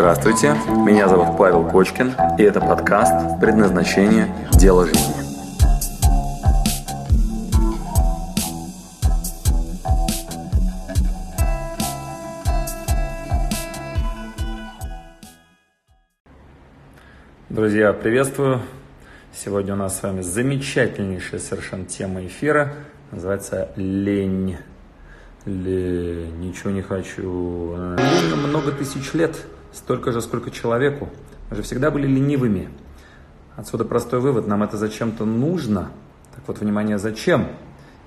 Здравствуйте, меня зовут Павел Кочкин, и это подкаст «Предназначение. Дело жизни». Друзья, приветствую. Сегодня у нас с вами замечательнейшая совершенно тема эфира. Называется «Лень». Лень, ничего не хочу. Лень много тысяч лет – столько же, сколько человеку. Мы же всегда были ленивыми. Отсюда простой вывод, нам это зачем-то нужно. Так вот, внимание, зачем?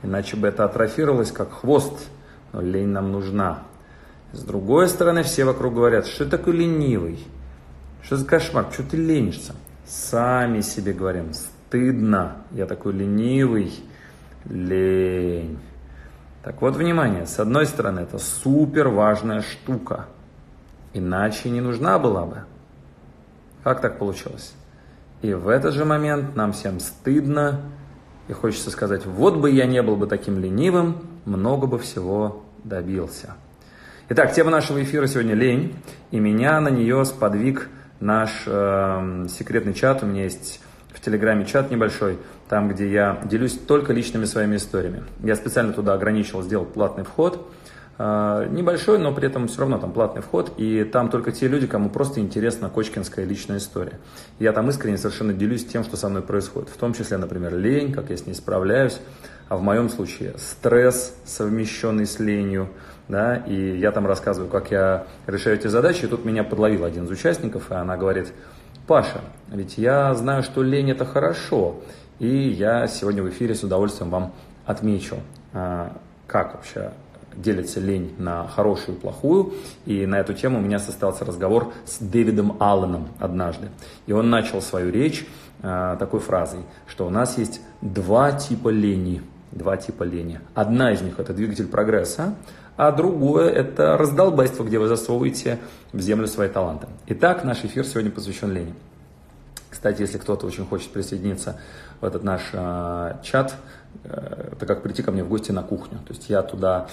Иначе бы это атрофировалось как хвост. Но лень нам нужна. С другой стороны, все вокруг говорят, что такой ленивый? Что за кошмар? Что ты ленишься? Сами себе говорим, стыдно, я такой ленивый, лень. Так вот, внимание, с одной стороны, это супер важная штука – Иначе не нужна была бы. Как так получилось? И в этот же момент нам всем стыдно, и хочется сказать, вот бы я не был бы таким ленивым, много бы всего добился. Итак, тема нашего эфира сегодня лень, и меня на нее сподвиг наш э, секретный чат. У меня есть в Телеграме чат небольшой, там, где я делюсь только личными своими историями. Я специально туда ограничил, сделал платный вход – небольшой, но при этом все равно там платный вход, и там только те люди, кому просто интересна кочкинская личная история. Я там искренне совершенно делюсь тем, что со мной происходит, в том числе, например, лень, как я с ней справляюсь, а в моем случае стресс, совмещенный с ленью, да, и я там рассказываю, как я решаю эти задачи, и тут меня подловил один из участников, и она говорит, Паша, ведь я знаю, что лень это хорошо, и я сегодня в эфире с удовольствием вам отмечу, а, как вообще делится лень на хорошую и плохую. И на эту тему у меня состоялся разговор с Дэвидом Алленом однажды. И он начал свою речь э, такой фразой, что у нас есть два типа лени. Два типа лени. Одна из них это двигатель прогресса, а другое это раздолбайство, где вы засовываете в землю свои таланты. Итак, наш эфир сегодня посвящен лени. Кстати, если кто-то очень хочет присоединиться в этот наш э, чат, это как прийти ко мне в гости на кухню. То есть я туда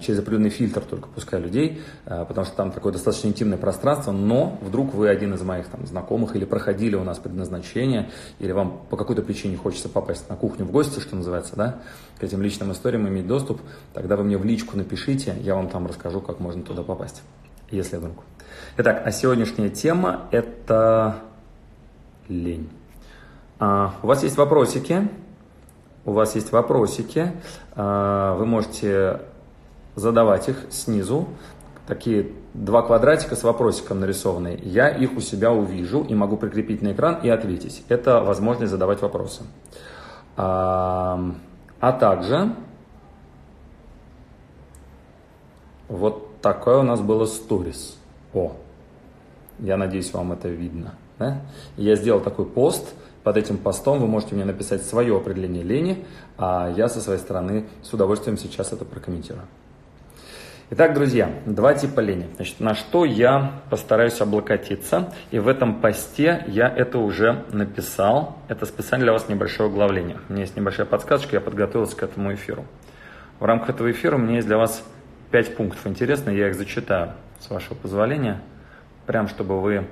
через определенный фильтр только пускаю людей, э, потому что там такое достаточно интимное пространство, но вдруг вы один из моих там, знакомых или проходили у нас предназначение, или вам по какой-то причине хочется попасть на кухню в гости, что называется, да, к этим личным историям иметь доступ, тогда вы мне в личку напишите, я вам там расскажу, как можно туда попасть, если вдруг. Итак, а сегодняшняя тема – это лень. А, у вас есть вопросики, у вас есть вопросики, а, вы можете задавать их снизу, такие два квадратика с вопросиком нарисованные. Я их у себя увижу и могу прикрепить на экран и ответить. Это возможность задавать вопросы. А, а также вот такое у нас было сторис. О, я надеюсь, вам это видно. Да? Я сделал такой пост. Под этим постом вы можете мне написать свое определение лени, а я со своей стороны с удовольствием сейчас это прокомментирую. Итак, друзья, два типа лени. Значит, на что я постараюсь облокотиться. И в этом посте я это уже написал. Это специально для вас небольшое углубление. У меня есть небольшая подсказочка, я подготовился к этому эфиру. В рамках этого эфира у меня есть для вас пять пунктов. Интересно, я их зачитаю, с вашего позволения. Прям, чтобы вы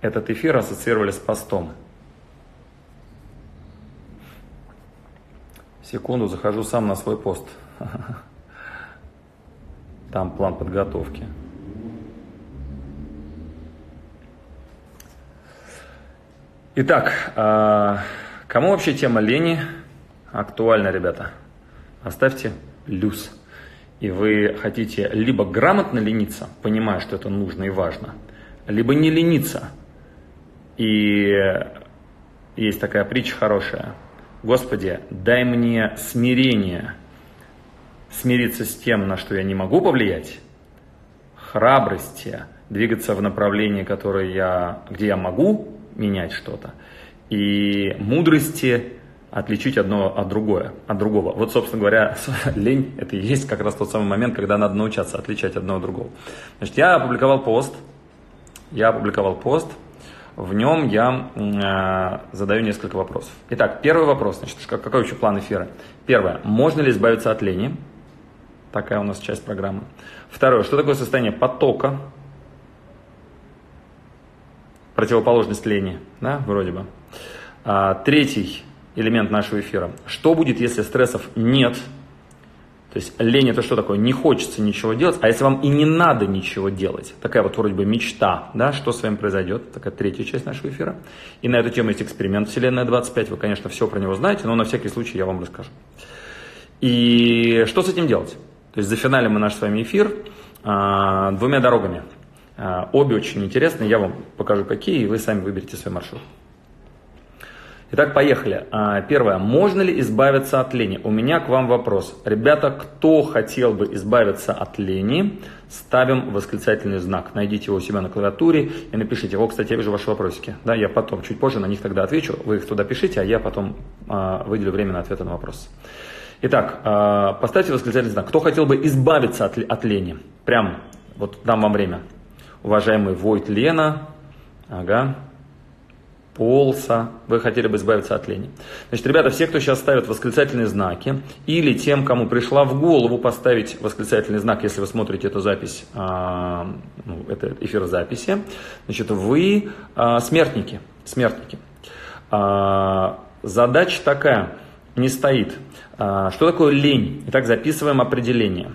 этот эфир ассоциировали с постом. Секунду, захожу сам на свой пост. Там план подготовки. Итак, а, кому вообще тема лени актуальна, ребята? Оставьте плюс. И вы хотите либо грамотно лениться, понимая, что это нужно и важно, либо не лениться. И есть такая притча хорошая. Господи, дай мне смирение – смириться с тем, на что я не могу повлиять, храбрости, двигаться в направлении, которое я, где я могу менять что-то, и мудрости отличить одно от другое, от другого. Вот, собственно говоря, лень – это и есть как раз тот самый момент, когда надо научаться отличать одно от другого. Значит, я опубликовал пост, я опубликовал пост, в нем я э, задаю несколько вопросов. Итак, первый вопрос, значит, какой еще план эфира? Первое, можно ли избавиться от лени? Такая у нас часть программы. Второе. Что такое состояние потока? противоположность лени, да, вроде бы. А, третий элемент нашего эфира. Что будет, если стрессов нет? То есть лень это что такое? Не хочется ничего делать, а если вам и не надо ничего делать? Такая вот вроде бы мечта, да, что с вами произойдет? Такая третья часть нашего эфира. И на эту тему есть эксперимент Вселенная 25, вы, конечно, все про него знаете, но на всякий случай я вам расскажу. И что с этим делать? То есть зафиналим мы наш с вами эфир а, двумя дорогами. А, обе очень интересные, я вам покажу какие, и вы сами выберете свой маршрут. Итак, поехали. А, первое. Можно ли избавиться от лени? У меня к вам вопрос. Ребята, кто хотел бы избавиться от лени, ставим восклицательный знак. Найдите его у себя на клавиатуре и напишите. О, кстати, я вижу ваши вопросики. Да, я потом, чуть позже на них тогда отвечу. Вы их туда пишите, а я потом а, выделю время на ответы на вопросы. Итак, а, поставьте восклицательный знак. Кто хотел бы избавиться от лени? Прям, вот дам вам время. Уважаемый Войт Лена, ага, полса, вы хотели бы избавиться от лени. Значит, ребята, все, кто сейчас ставят восклицательные знаки, или тем, кому пришла в голову поставить восклицательный знак, если вы смотрите эту запись, а, ну, это эфир записи, значит, вы а, смертники, смертники. А, задача такая, не стоит. А, что такое лень? Итак, записываем определение.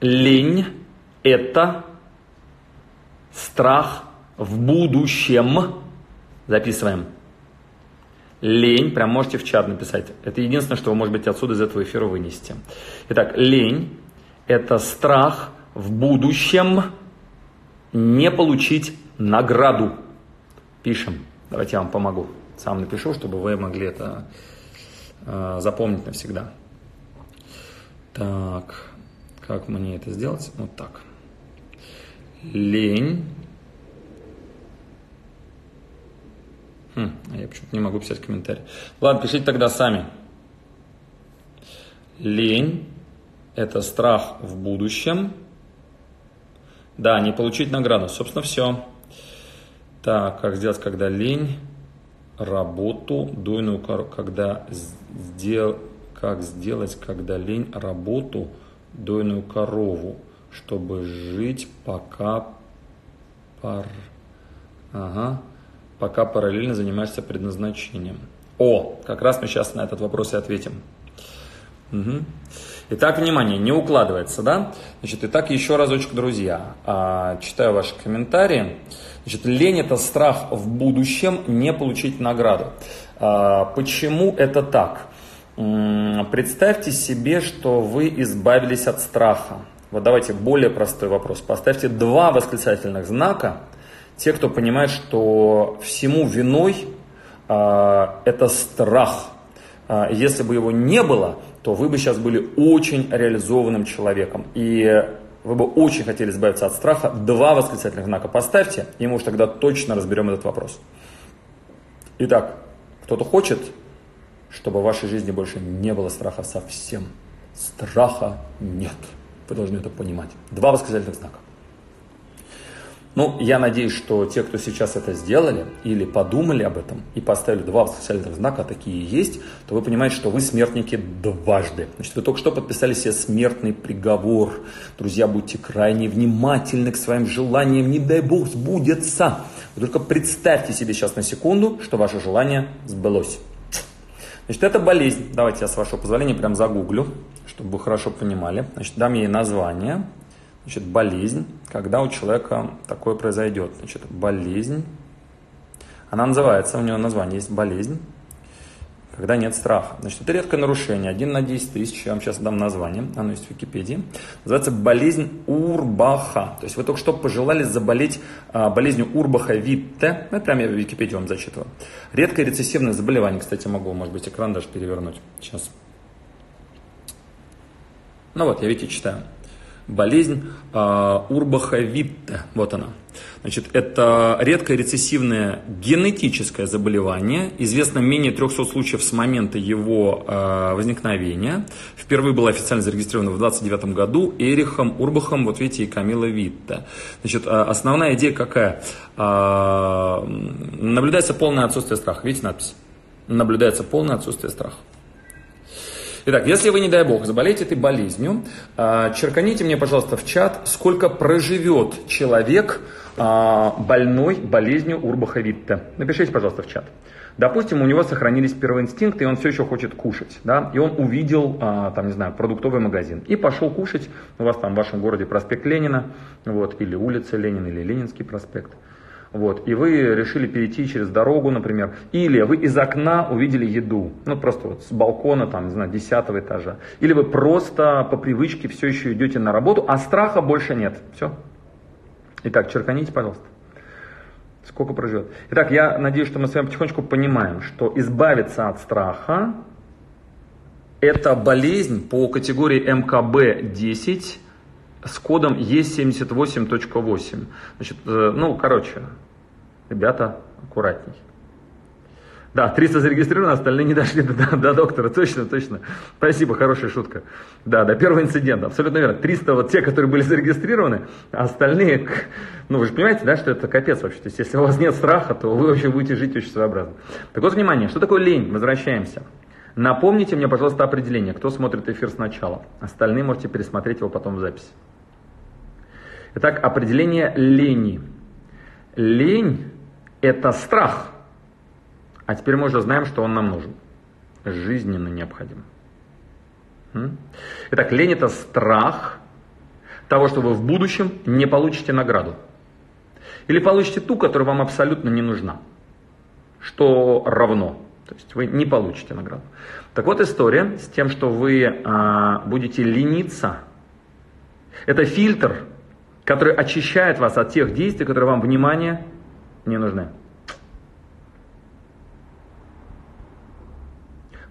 Лень – это страх в будущем Записываем. Лень, прям можете в чат написать. Это единственное, что вы, может быть, отсюда из этого эфира вынести. Итак, лень – это страх в будущем не получить награду. Пишем. Давайте я вам помогу. Сам напишу, чтобы вы могли это э, запомнить навсегда. Так, как мне это сделать? Вот так. Лень Хм, а я почему-то не могу писать комментарий. Ладно, пишите тогда сами. Лень – это страх в будущем. Да, не получить награду. Собственно, все. Так, как сделать, когда лень? Работу, дойную корову. Когда сдел... Как сделать, когда лень работу, дойную корову, чтобы жить пока пар... Ага пока параллельно занимаешься предназначением. О, как раз мы сейчас на этот вопрос и ответим. Угу. Итак, внимание, не укладывается, да? Значит, итак, еще разочек, друзья, а, читаю ваши комментарии. Значит, лень это страх в будущем не получить награду. А, почему это так? Представьте себе, что вы избавились от страха. Вот давайте более простой вопрос. Поставьте два восклицательных знака те, кто понимает, что всему виной э, это страх. Э, если бы его не было, то вы бы сейчас были очень реализованным человеком. И вы бы очень хотели избавиться от страха. Два восклицательных знака поставьте, и мы уж тогда точно разберем этот вопрос. Итак, кто-то хочет, чтобы в вашей жизни больше не было страха совсем. Страха нет. Вы должны это понимать. Два восклицательных знака. Ну, я надеюсь, что те, кто сейчас это сделали или подумали об этом и поставили два восклицательных знака, а такие есть, то вы понимаете, что вы смертники дважды. Значит, вы только что подписали себе смертный приговор. Друзья, будьте крайне внимательны к своим желаниям, не дай бог сбудется. Вы только представьте себе сейчас на секунду, что ваше желание сбылось. Значит, это болезнь. Давайте я, с вашего позволения, прям загуглю, чтобы вы хорошо понимали. Значит, дам ей название. Значит, болезнь, когда у человека такое произойдет. Значит, болезнь, она называется, у нее название есть болезнь, когда нет страха. Значит, это редкое нарушение, 1 на 10 тысяч, я вам сейчас дам название, оно есть в Википедии. Называется болезнь Урбаха. То есть вы только что пожелали заболеть а, болезнью Урбаха Витте. Ну, это прямо я в Википедии вам зачитываю. Редкое рецессивное заболевание, кстати, могу, может быть, экран даже перевернуть. Сейчас. Ну вот, я, видите, читаю болезнь э, Урбаха-Витте. Вот она. Значит, это редкое рецессивное генетическое заболевание. Известно менее 300 случаев с момента его э, возникновения. Впервые было официально зарегистрировано в 29 году Эрихом Урбахом, вот видите, и Камила Витте. Значит, э, основная идея какая? Э, наблюдается полное отсутствие страха. Видите надпись? Наблюдается полное отсутствие страха. Итак, если вы, не дай бог, заболеете этой болезнью, а, черканите мне, пожалуйста, в чат, сколько проживет человек а, больной болезнью Урбаха-Витте. Напишите, пожалуйста, в чат. Допустим, у него сохранились первые инстинкты, и он все еще хочет кушать, да, и он увидел, а, там, не знаю, продуктовый магазин, и пошел кушать, у вас там в вашем городе проспект Ленина, вот, или улица Ленина, или Ленинский проспект, вот, и вы решили перейти через дорогу, например, или вы из окна увидели еду, ну, просто вот с балкона, там, не знаю, десятого этажа, или вы просто по привычке все еще идете на работу, а страха больше нет, все. Итак, черканите, пожалуйста. Сколько проживет. Итак, я надеюсь, что мы с вами потихонечку понимаем, что избавиться от страха – это болезнь по категории МКБ-10 с кодом Е78.8. Значит, э, ну, короче, ребята, аккуратней. Да, 300 зарегистрировано, остальные не дошли до, до доктора. Точно, точно. Спасибо, хорошая шутка. Да, до первого инцидента. Абсолютно верно. 300 вот те, которые были зарегистрированы, а остальные, ну вы же понимаете, да, что это капец вообще. То есть, если у вас нет страха, то вы вообще будете жить очень своеобразно. Так вот, внимание, что такое лень? Возвращаемся. Напомните мне, пожалуйста, определение, кто смотрит эфир сначала. Остальные можете пересмотреть его потом в записи. Итак, определение лени. Лень – это страх – а теперь мы уже знаем, что он нам нужен. Жизненно необходим. Итак, лень это страх того, что вы в будущем не получите награду. Или получите ту, которая вам абсолютно не нужна. Что равно. То есть вы не получите награду. Так вот история с тем, что вы а, будете лениться. Это фильтр, который очищает вас от тех действий, которые вам внимание не нужны.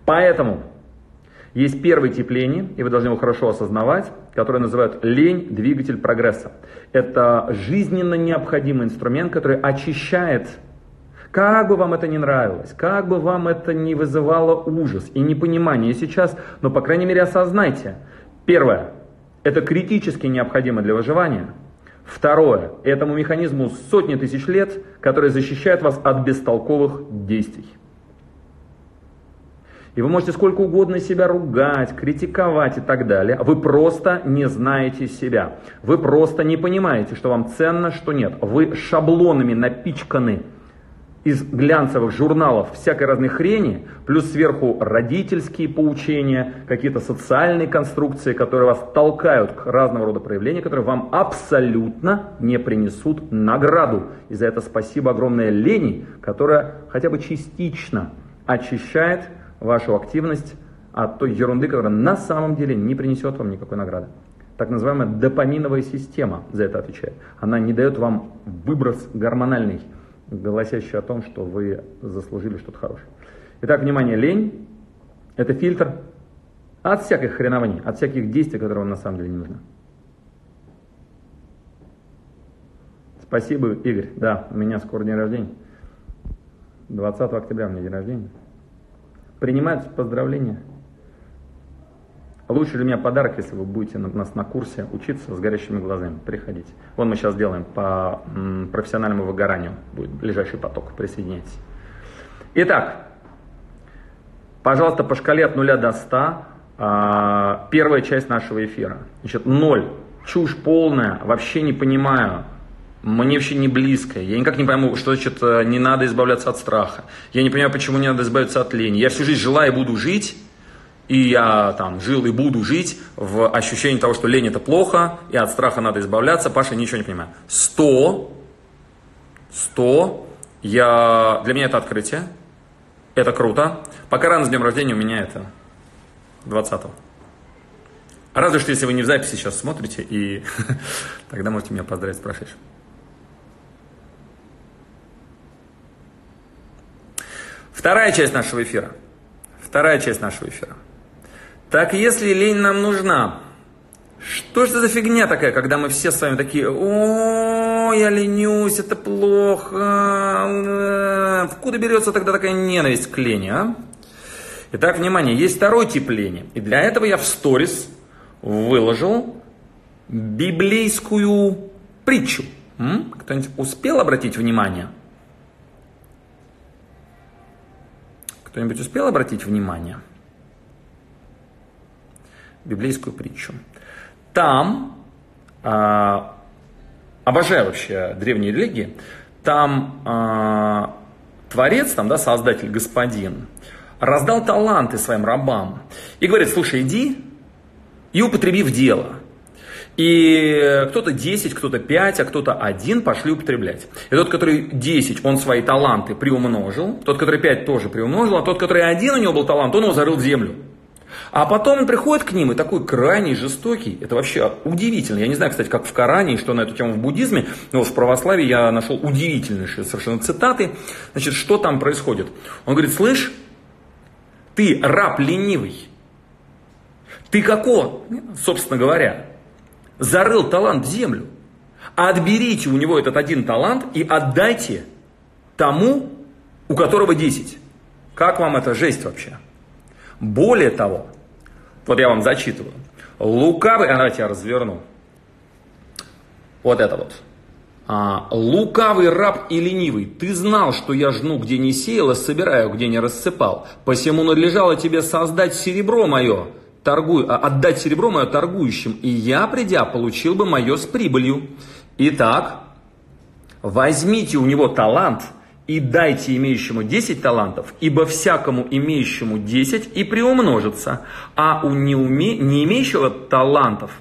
Поэтому есть первый тип лени, и вы должны его хорошо осознавать, который называют лень – двигатель прогресса. Это жизненно необходимый инструмент, который очищает, как бы вам это ни нравилось, как бы вам это не вызывало ужас и непонимание сейчас, но, по крайней мере, осознайте. Первое – это критически необходимо для выживания. Второе – этому механизму сотни тысяч лет, который защищает вас от бестолковых действий. И вы можете сколько угодно себя ругать, критиковать и так далее. Вы просто не знаете себя. Вы просто не понимаете, что вам ценно, что нет. Вы шаблонами напичканы из глянцевых журналов всякой разной хрени, плюс сверху родительские поучения, какие-то социальные конструкции, которые вас толкают к разного рода проявлениям, которые вам абсолютно не принесут награду. И за это спасибо огромное лени, которая хотя бы частично очищает вашу активность от той ерунды, которая на самом деле не принесет вам никакой награды. Так называемая допаминовая система за это отвечает. Она не дает вам выброс гормональный, гласящий о том, что вы заслужили что-то хорошее. Итак, внимание, лень – это фильтр от всяких хренований, от всяких действий, которые вам на самом деле не нужны. Спасибо, Игорь. Да, у меня скоро день рождения. 20 октября у меня день рождения. Принимаются поздравления. Лучше для меня подарок, если вы будете у нас на курсе учиться с горящими глазами. Приходите. Вон мы сейчас делаем по профессиональному выгоранию. Будет ближайший поток. Присоединяйтесь. Итак, пожалуйста, по шкале от 0 до 100. А, первая часть нашего эфира. Значит, 0. Чушь полная. Вообще не понимаю мне вообще не близко. Я никак не пойму, что значит э, не надо избавляться от страха. Я не понимаю, почему не надо избавиться от лени. Я всю жизнь жила и буду жить, и я там жил и буду жить в ощущении того, что лень это плохо, и от страха надо избавляться. Паша, ничего не понимаю. Сто, сто, я, для меня это открытие, это круто. Пока рано с днем рождения у меня это 20-го. Разве что, если вы не в записи сейчас смотрите, и тогда можете меня поздравить с прошедшим. Вторая часть нашего эфира. Вторая часть нашего эфира. Так если лень нам нужна, что же за фигня такая, когда мы все с вами такие, о, я ленюсь, это плохо. Откуда берется тогда такая ненависть к лени, а? Итак, внимание, есть второй тип лени. И для этого я в сторис выложил библейскую притчу. Кто-нибудь успел обратить внимание? Кто-нибудь успел обратить внимание? Библейскую притчу. Там, а, обожаю вообще древние религии, там а, Творец, там, да, Создатель, Господин, раздал таланты своим рабам и говорит, слушай, иди и употреби в дело. И кто-то 10, кто-то 5, а кто-то один пошли употреблять. И тот, который 10, он свои таланты приумножил, тот, который 5 тоже приумножил, а тот, который один у него был талант, он его зарыл в землю. А потом он приходит к ним и такой крайний, жестокий. Это вообще удивительно. Я не знаю, кстати, как в Коране и что на эту тему в буддизме, но в православии я нашел удивительные совершенно цитаты. Значит, что там происходит? Он говорит, слышь, ты раб ленивый. Ты какого, собственно говоря, зарыл талант в землю. Отберите у него этот один талант и отдайте тому, у которого 10. Как вам эта жесть вообще? Более того, вот я вам зачитываю. Лукавый, а давайте я разверну. Вот это вот. А, лукавый раб и ленивый, ты знал, что я жну, где не сеял, и собираю, где не рассыпал. Посему надлежало тебе создать серебро мое, торгуй, а, отдать серебро мое торгующим, и я, придя, получил бы мое с прибылью. Итак, возьмите у него талант и дайте имеющему 10 талантов, ибо всякому имеющему 10 и приумножится, а у неуме, не имеющего талантов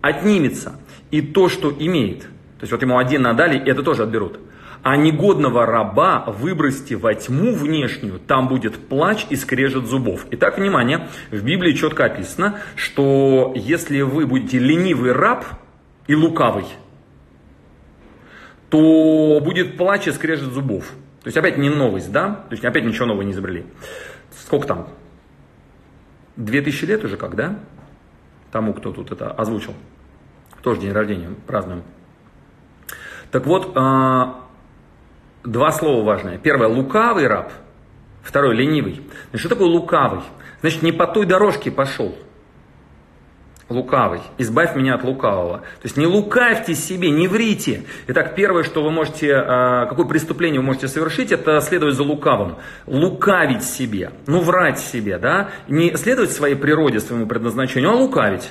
отнимется и то, что имеет. То есть вот ему один надали, и это тоже отберут. А негодного раба выбросьте во тьму внешнюю, там будет плач и скрежет зубов. Итак, внимание, в Библии четко описано, что если вы будете ленивый раб и лукавый, то будет плач и скрежет зубов. То есть опять не новость, да? То есть опять ничего нового не изобрели. Сколько там? Две тысячи лет уже как, да? Тому, кто тут это озвучил. Тоже день рождения празднуем. Так вот, а, два слова важные. Первое, лукавый раб. Второе, ленивый. Значит, что такое лукавый? Значит, не по той дорожке пошел лукавый, избавь меня от лукавого. То есть не лукавьте себе, не врите. Итак, первое, что вы можете, а, какое преступление вы можете совершить, это следовать за лукавым. Лукавить себе, ну врать себе, да, не следовать своей природе, своему предназначению, а лукавить.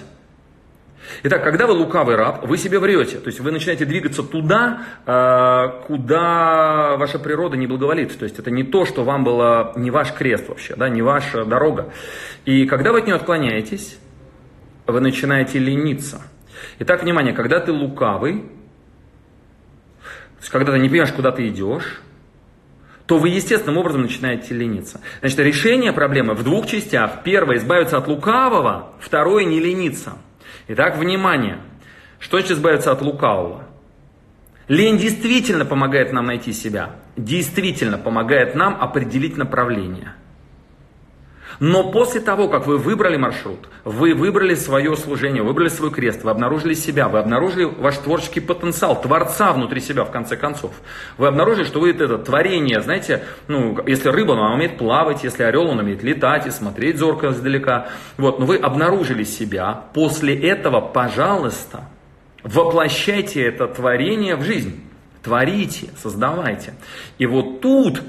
Итак, когда вы лукавый раб, вы себе врете. То есть вы начинаете двигаться туда, а, куда ваша природа не благоволит. То есть это не то, что вам было, не ваш крест вообще, да, не ваша дорога. И когда вы от нее отклоняетесь, вы начинаете лениться. Итак, внимание, когда ты лукавый, то есть когда ты не понимаешь, куда ты идешь, то вы естественным образом начинаете лениться. Значит, решение проблемы в двух частях. Первое – избавиться от лукавого, второе – не лениться. Итак, внимание. Что значит избавиться от лукавого? Лень действительно помогает нам найти себя, действительно помогает нам определить направление – но после того, как вы выбрали маршрут, вы выбрали свое служение, выбрали свой крест, вы обнаружили себя, вы обнаружили ваш творческий потенциал, творца внутри себя в конце концов. Вы обнаружили, что вы это творение, знаете, ну, если рыба, она умеет плавать, если орел, он умеет летать и смотреть зорко издалека. Вот, но вы обнаружили себя, после этого, пожалуйста, воплощайте это творение в жизнь. Творите, создавайте. И вот тут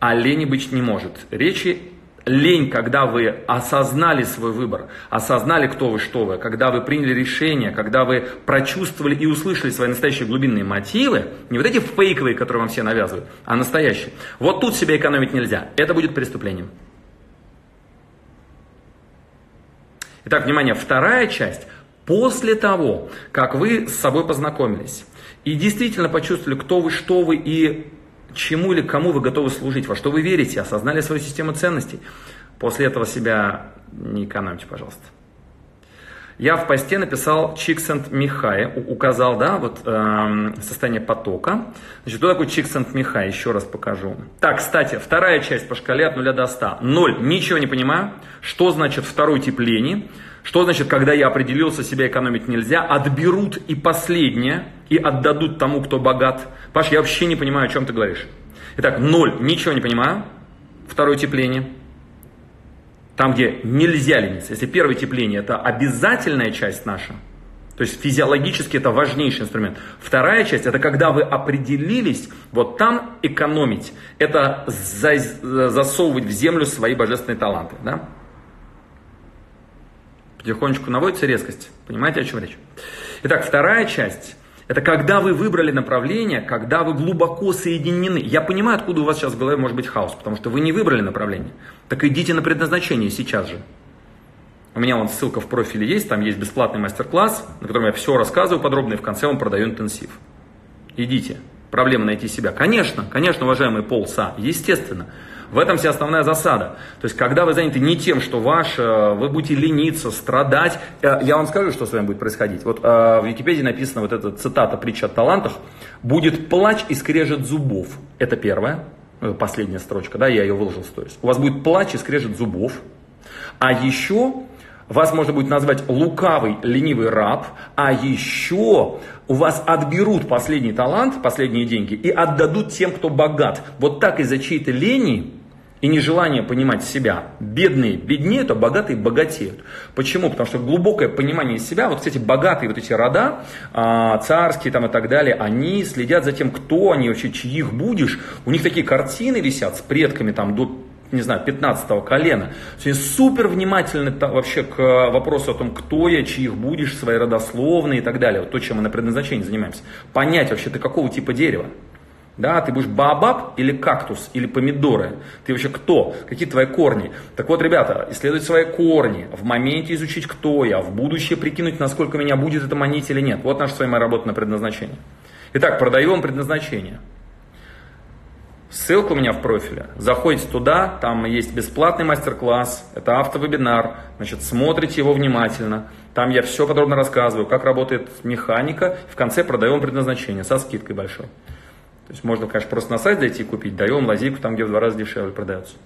олень быть не может. Речи лень, когда вы осознали свой выбор, осознали, кто вы, что вы, когда вы приняли решение, когда вы прочувствовали и услышали свои настоящие глубинные мотивы, не вот эти фейковые, которые вам все навязывают, а настоящие. Вот тут себя экономить нельзя. Это будет преступлением. Итак, внимание, вторая часть. После того, как вы с собой познакомились и действительно почувствовали, кто вы, что вы и чему или кому вы готовы служить, во что вы верите, осознали свою систему ценностей. После этого себя не экономьте, пожалуйста. Я в посте написал Чиксент Михай, указал, да, вот э, состояние потока. Значит, что такое Чиксент Михай, еще раз покажу. Так, кстати, вторая часть по шкале от 0 до 100. 0, ничего не понимаю. Что значит второй тип лени? Что значит, когда я определился, себя экономить нельзя, отберут и последнее, и отдадут тому, кто богат. Паш, я вообще не понимаю, о чем ты говоришь. Итак, ноль, ничего не понимаю. Второе тепление. Там, где нельзя лениться. Если первое тепление это обязательная часть наша, то есть физиологически это важнейший инструмент. Вторая часть, это когда вы определились, вот там экономить, это засовывать в землю свои божественные таланты. Да? Потихонечку наводится резкость. Понимаете, о чем речь? Итак, вторая часть это когда вы выбрали направление, когда вы глубоко соединены. Я понимаю, откуда у вас сейчас в голове может быть хаос, потому что вы не выбрали направление. Так идите на предназначение сейчас же. У меня вон ссылка в профиле есть, там есть бесплатный мастер-класс, на котором я все рассказываю подробно и в конце вам продаю интенсив. Идите. Проблема найти себя. Конечно, конечно, уважаемый Пол Са, естественно. В этом вся основная засада. То есть, когда вы заняты не тем, что ваше, вы будете лениться, страдать. Э, я вам скажу, что с вами будет происходить. Вот э, в Википедии написана вот эта цитата притча о талантах. Будет плач и скрежет зубов. Это первое. Э, последняя строчка, да, я ее выложил в сторис. У вас будет плач и скрежет зубов. А еще вас можно будет назвать лукавый, ленивый раб, а еще у вас отберут последний талант, последние деньги и отдадут тем, кто богат. Вот так из-за чьей-то лени и нежелание понимать себя. Бедные беднеют, а богатые богатеют. Почему? Потому что глубокое понимание себя, вот эти богатые вот эти рода, а, царские там и так далее, они следят за тем, кто они вообще, чьих будешь. У них такие картины висят с предками там до не знаю, 15-го колена. Они супер внимательны вообще к вопросу о том, кто я, чьих будешь, свои родословные и так далее. Вот то, чем мы на предназначении занимаемся. Понять вообще, ты какого типа дерева. Да, ты будешь баобаб или кактус, или помидоры. Ты вообще кто? Какие твои корни? Так вот, ребята, исследовать свои корни, в моменте изучить, кто я, в будущее прикинуть, насколько меня будет это манить или нет. Вот наша с вами работа на предназначение. Итак, продаем предназначение. Ссылка у меня в профиле. Заходите туда, там есть бесплатный мастер-класс, это автовебинар, значит, смотрите его внимательно. Там я все подробно рассказываю, как работает механика. В конце продаем предназначение со скидкой большой. То есть можно, конечно, просто на сайт зайти и купить, даем лазейку там, где в два раза дешевле продается.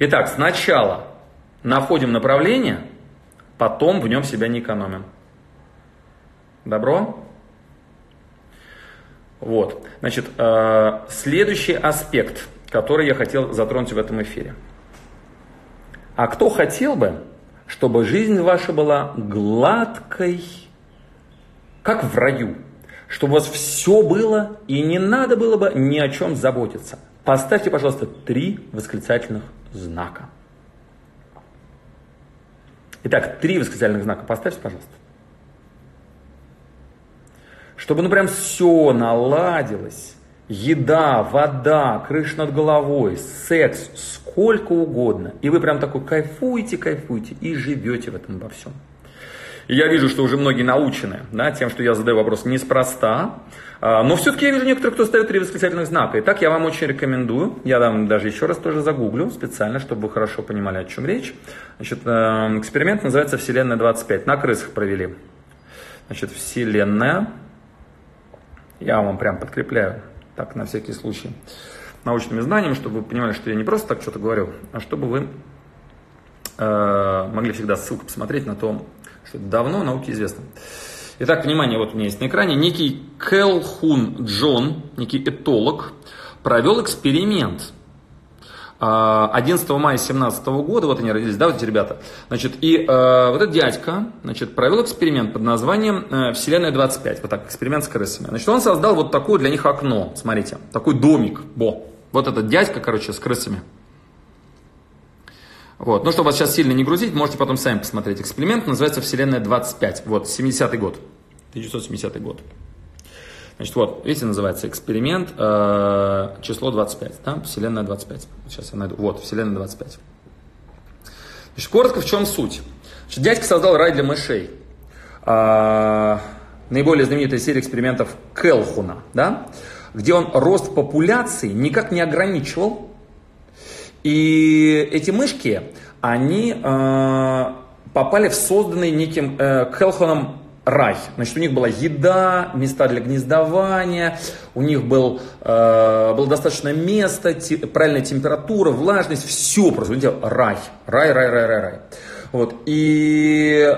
Итак, сначала находим направление, потом в нем себя не экономим. Добро? Вот. Значит, э, следующий аспект, который я хотел затронуть в этом эфире. А кто хотел бы, чтобы жизнь ваша была гладкой, как в раю? Чтобы у вас все было и не надо было бы ни о чем заботиться. Поставьте, пожалуйста, три восклицательных знака. Итак, три восклицательных знака поставьте, пожалуйста. Чтобы, ну, прям все наладилось. Еда, вода, крыша над головой, секс, сколько угодно. И вы прям такой кайфуете, кайфуете и живете в этом во всем. И я вижу, что уже многие научены да, тем, что я задаю вопрос неспроста. А, но все-таки я вижу некоторых, кто ставит три восклицательных знака. И так я вам очень рекомендую. Я вам даже еще раз тоже загуглю специально, чтобы вы хорошо понимали, о чем речь. Значит, э, эксперимент называется «Вселенная 25». На крысах провели. Значит, Вселенная. Я вам прям подкрепляю, так, на всякий случай, научными знаниями, чтобы вы понимали, что я не просто так что-то говорю, а чтобы вы э, могли всегда ссылку посмотреть на то, давно науке известно. Итак, внимание, вот у меня есть на экране. Некий Келхун Джон, некий этолог, провел эксперимент 11 а, мая 2017 года, вот они родились, да, вот эти ребята. Значит, и э, вот этот дядька, значит, провел эксперимент под названием э, Вселенная 25, вот так, эксперимент с крысами. Значит, он создал вот такое для них окно, смотрите, такой домик, бо. Вот этот дядька, короче, с крысами. Вот. Ну, чтобы вас сейчас сильно не грузить, можете потом сами посмотреть эксперимент. Называется «Вселенная 25». Вот, 70-й год. 1970 год. Значит, вот, видите, называется эксперимент, э, число 25, да, Вселенная 25. Сейчас я найду. Вот, Вселенная 25. Значит, коротко в чем суть. Значит, дядька создал рай для мышей. Э, наиболее знаменитая серия экспериментов Келхуна, да, где он рост популяции никак не ограничивал, и эти мышки, они э, попали в созданный неким э, Келхоном рай. Значит, у них была еда, места для гнездования, у них был, э, было достаточно места, те, правильная температура, влажность, все просто, видите, рай, рай, рай, рай, рай, рай. Вот, и,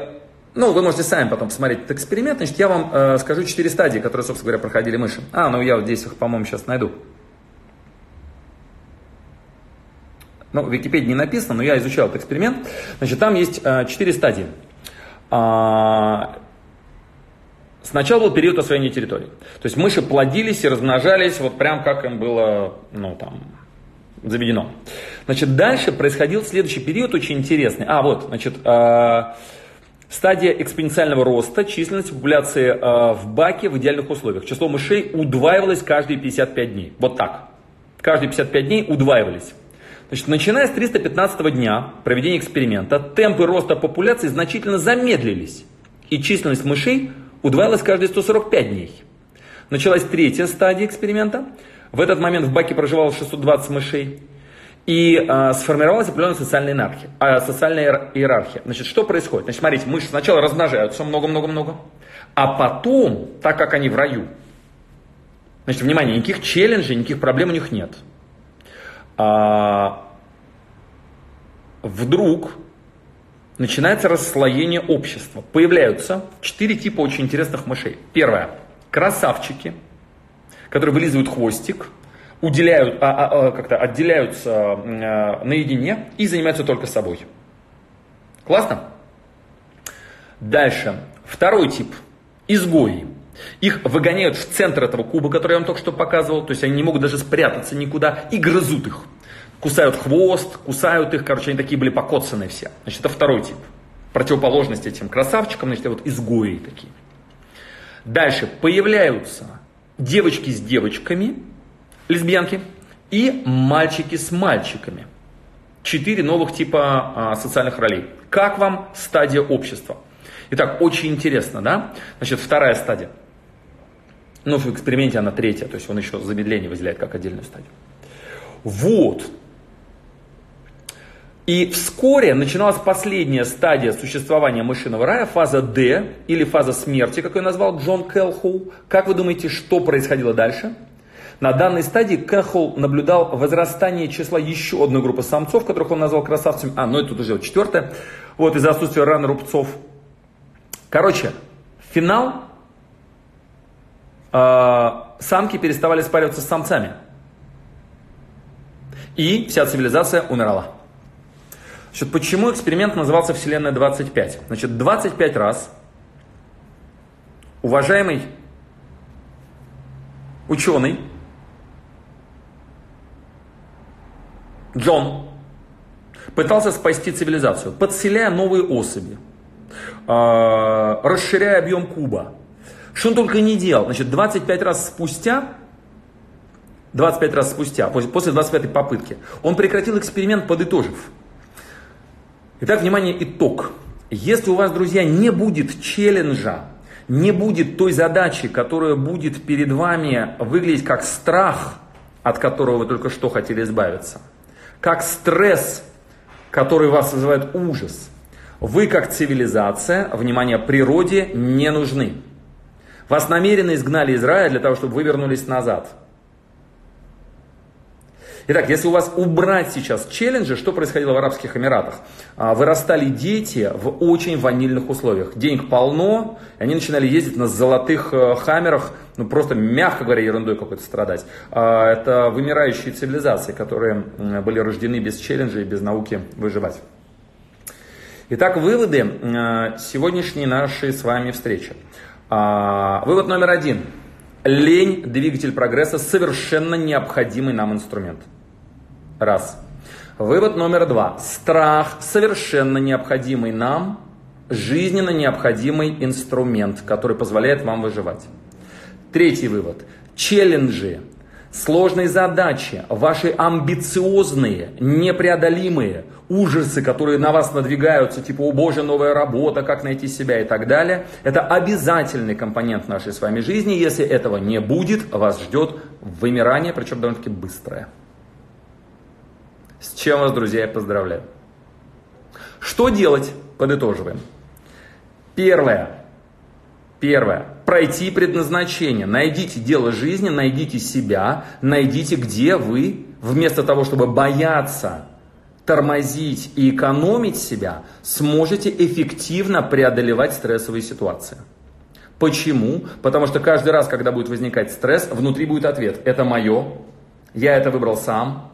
ну, вы можете сами потом посмотреть этот эксперимент, значит, я вам э, скажу четыре стадии, которые, собственно говоря, проходили мыши. А, ну, я вот здесь их, по-моему, сейчас найду. Ну, в Википедии не написано, но я изучал этот эксперимент. Значит, там есть э, четыре стадии. А, сначала был период освоения территории. То есть мыши плодились и размножались вот прям как им было, ну там, Заведено. Значит, дальше происходил следующий период очень интересный. А, вот, значит, э, стадия экспоненциального роста численности популяции э, в баке в идеальных условиях. Число мышей удваивалось каждые 55 дней. Вот так. Каждые 55 дней удваивались. Значит, начиная с 315 дня проведения эксперимента, темпы роста популяции значительно замедлились. И численность мышей удваивалась каждые 145 дней. Началась третья стадия эксперимента. В этот момент в баке проживало 620 мышей. И э, сформировалась определенная социальная иерархия. Э, социальная иерархия. Значит, что происходит? Значит, смотрите, мыши сначала размножаются много-много-много. А потом, так как они в раю, значит, внимание, никаких челленджей, никаких проблем у них нет. А, вдруг начинается расслоение общества. Появляются четыре типа очень интересных мышей. Первое. Красавчики, которые вылизывают хвостик, уделяют, а, а, а, как-то отделяются а, наедине и занимаются только собой. Классно? Дальше. Второй тип. Изгои. Их выгоняют в центр этого куба, который я вам только что показывал. То есть они не могут даже спрятаться никуда и грызут их. Кусают хвост, кусают их. Короче, они такие были покоцанные все. Значит, это второй тип. Противоположность этим красавчикам, значит, вот изгои такие. Дальше появляются девочки с девочками, лесбиянки, и мальчики с мальчиками. Четыре новых типа а, социальных ролей. Как вам стадия общества? Итак, очень интересно, да? Значит, вторая стадия. Ну, в эксперименте она третья, то есть он еще замедление выделяет как отдельную стадию. Вот. И вскоре начиналась последняя стадия существования мышиного рая, фаза D, или фаза смерти, как ее назвал Джон Келхоу. Как вы думаете, что происходило дальше? На данной стадии Кэхол наблюдал возрастание числа еще одной группы самцов, которых он назвал красавцами. А, ну это тут уже четвертое. Вот из-за отсутствия ран рубцов. Короче, финал. Э, самки переставали спариваться с самцами. И вся цивилизация умирала. Значит, почему эксперимент назывался Вселенная 25? Значит, 25 раз уважаемый ученый Джон пытался спасти цивилизацию, подселяя новые особи, а, расширяя объем куба. Что он только не делал. Значит, 25 раз спустя, 25 раз спустя, после 25-й попытки, он прекратил эксперимент, подытожив. Итак, внимание, итог. Если у вас, друзья, не будет челленджа, не будет той задачи, которая будет перед вами выглядеть как страх, от которого вы только что хотели избавиться – как стресс, который вас вызывает ужас. Вы как цивилизация, внимание, природе не нужны. Вас намеренно изгнали из рая для того, чтобы вы вернулись назад. Итак, если у вас убрать сейчас челленджи, что происходило в Арабских Эмиратах? А, вырастали дети в очень ванильных условиях. Денег полно, и они начинали ездить на золотых э, хаммерах, ну просто, мягко говоря, ерундой какой-то страдать. А, это вымирающие цивилизации, которые были рождены без челленджей, без науки выживать. Итак, выводы э, сегодняшней нашей с вами встречи. А, вывод номер один. Лень – двигатель прогресса, совершенно необходимый нам инструмент. Раз. Вывод номер два. Страх совершенно необходимый нам, жизненно необходимый инструмент, который позволяет вам выживать. Третий вывод. Челленджи, сложные задачи, ваши амбициозные, непреодолимые ужасы, которые на вас надвигаются, типа, о боже, новая работа, как найти себя и так далее, это обязательный компонент нашей с вами жизни. Если этого не будет, вас ждет вымирание, причем довольно-таки быстрое. С чем вас, друзья, я поздравляю. Что делать? Подытоживаем. Первое. Первое. Пройти предназначение. Найдите дело жизни, найдите себя, найдите, где вы, вместо того, чтобы бояться, тормозить и экономить себя, сможете эффективно преодолевать стрессовые ситуации. Почему? Потому что каждый раз, когда будет возникать стресс, внутри будет ответ. Это мое, я это выбрал сам,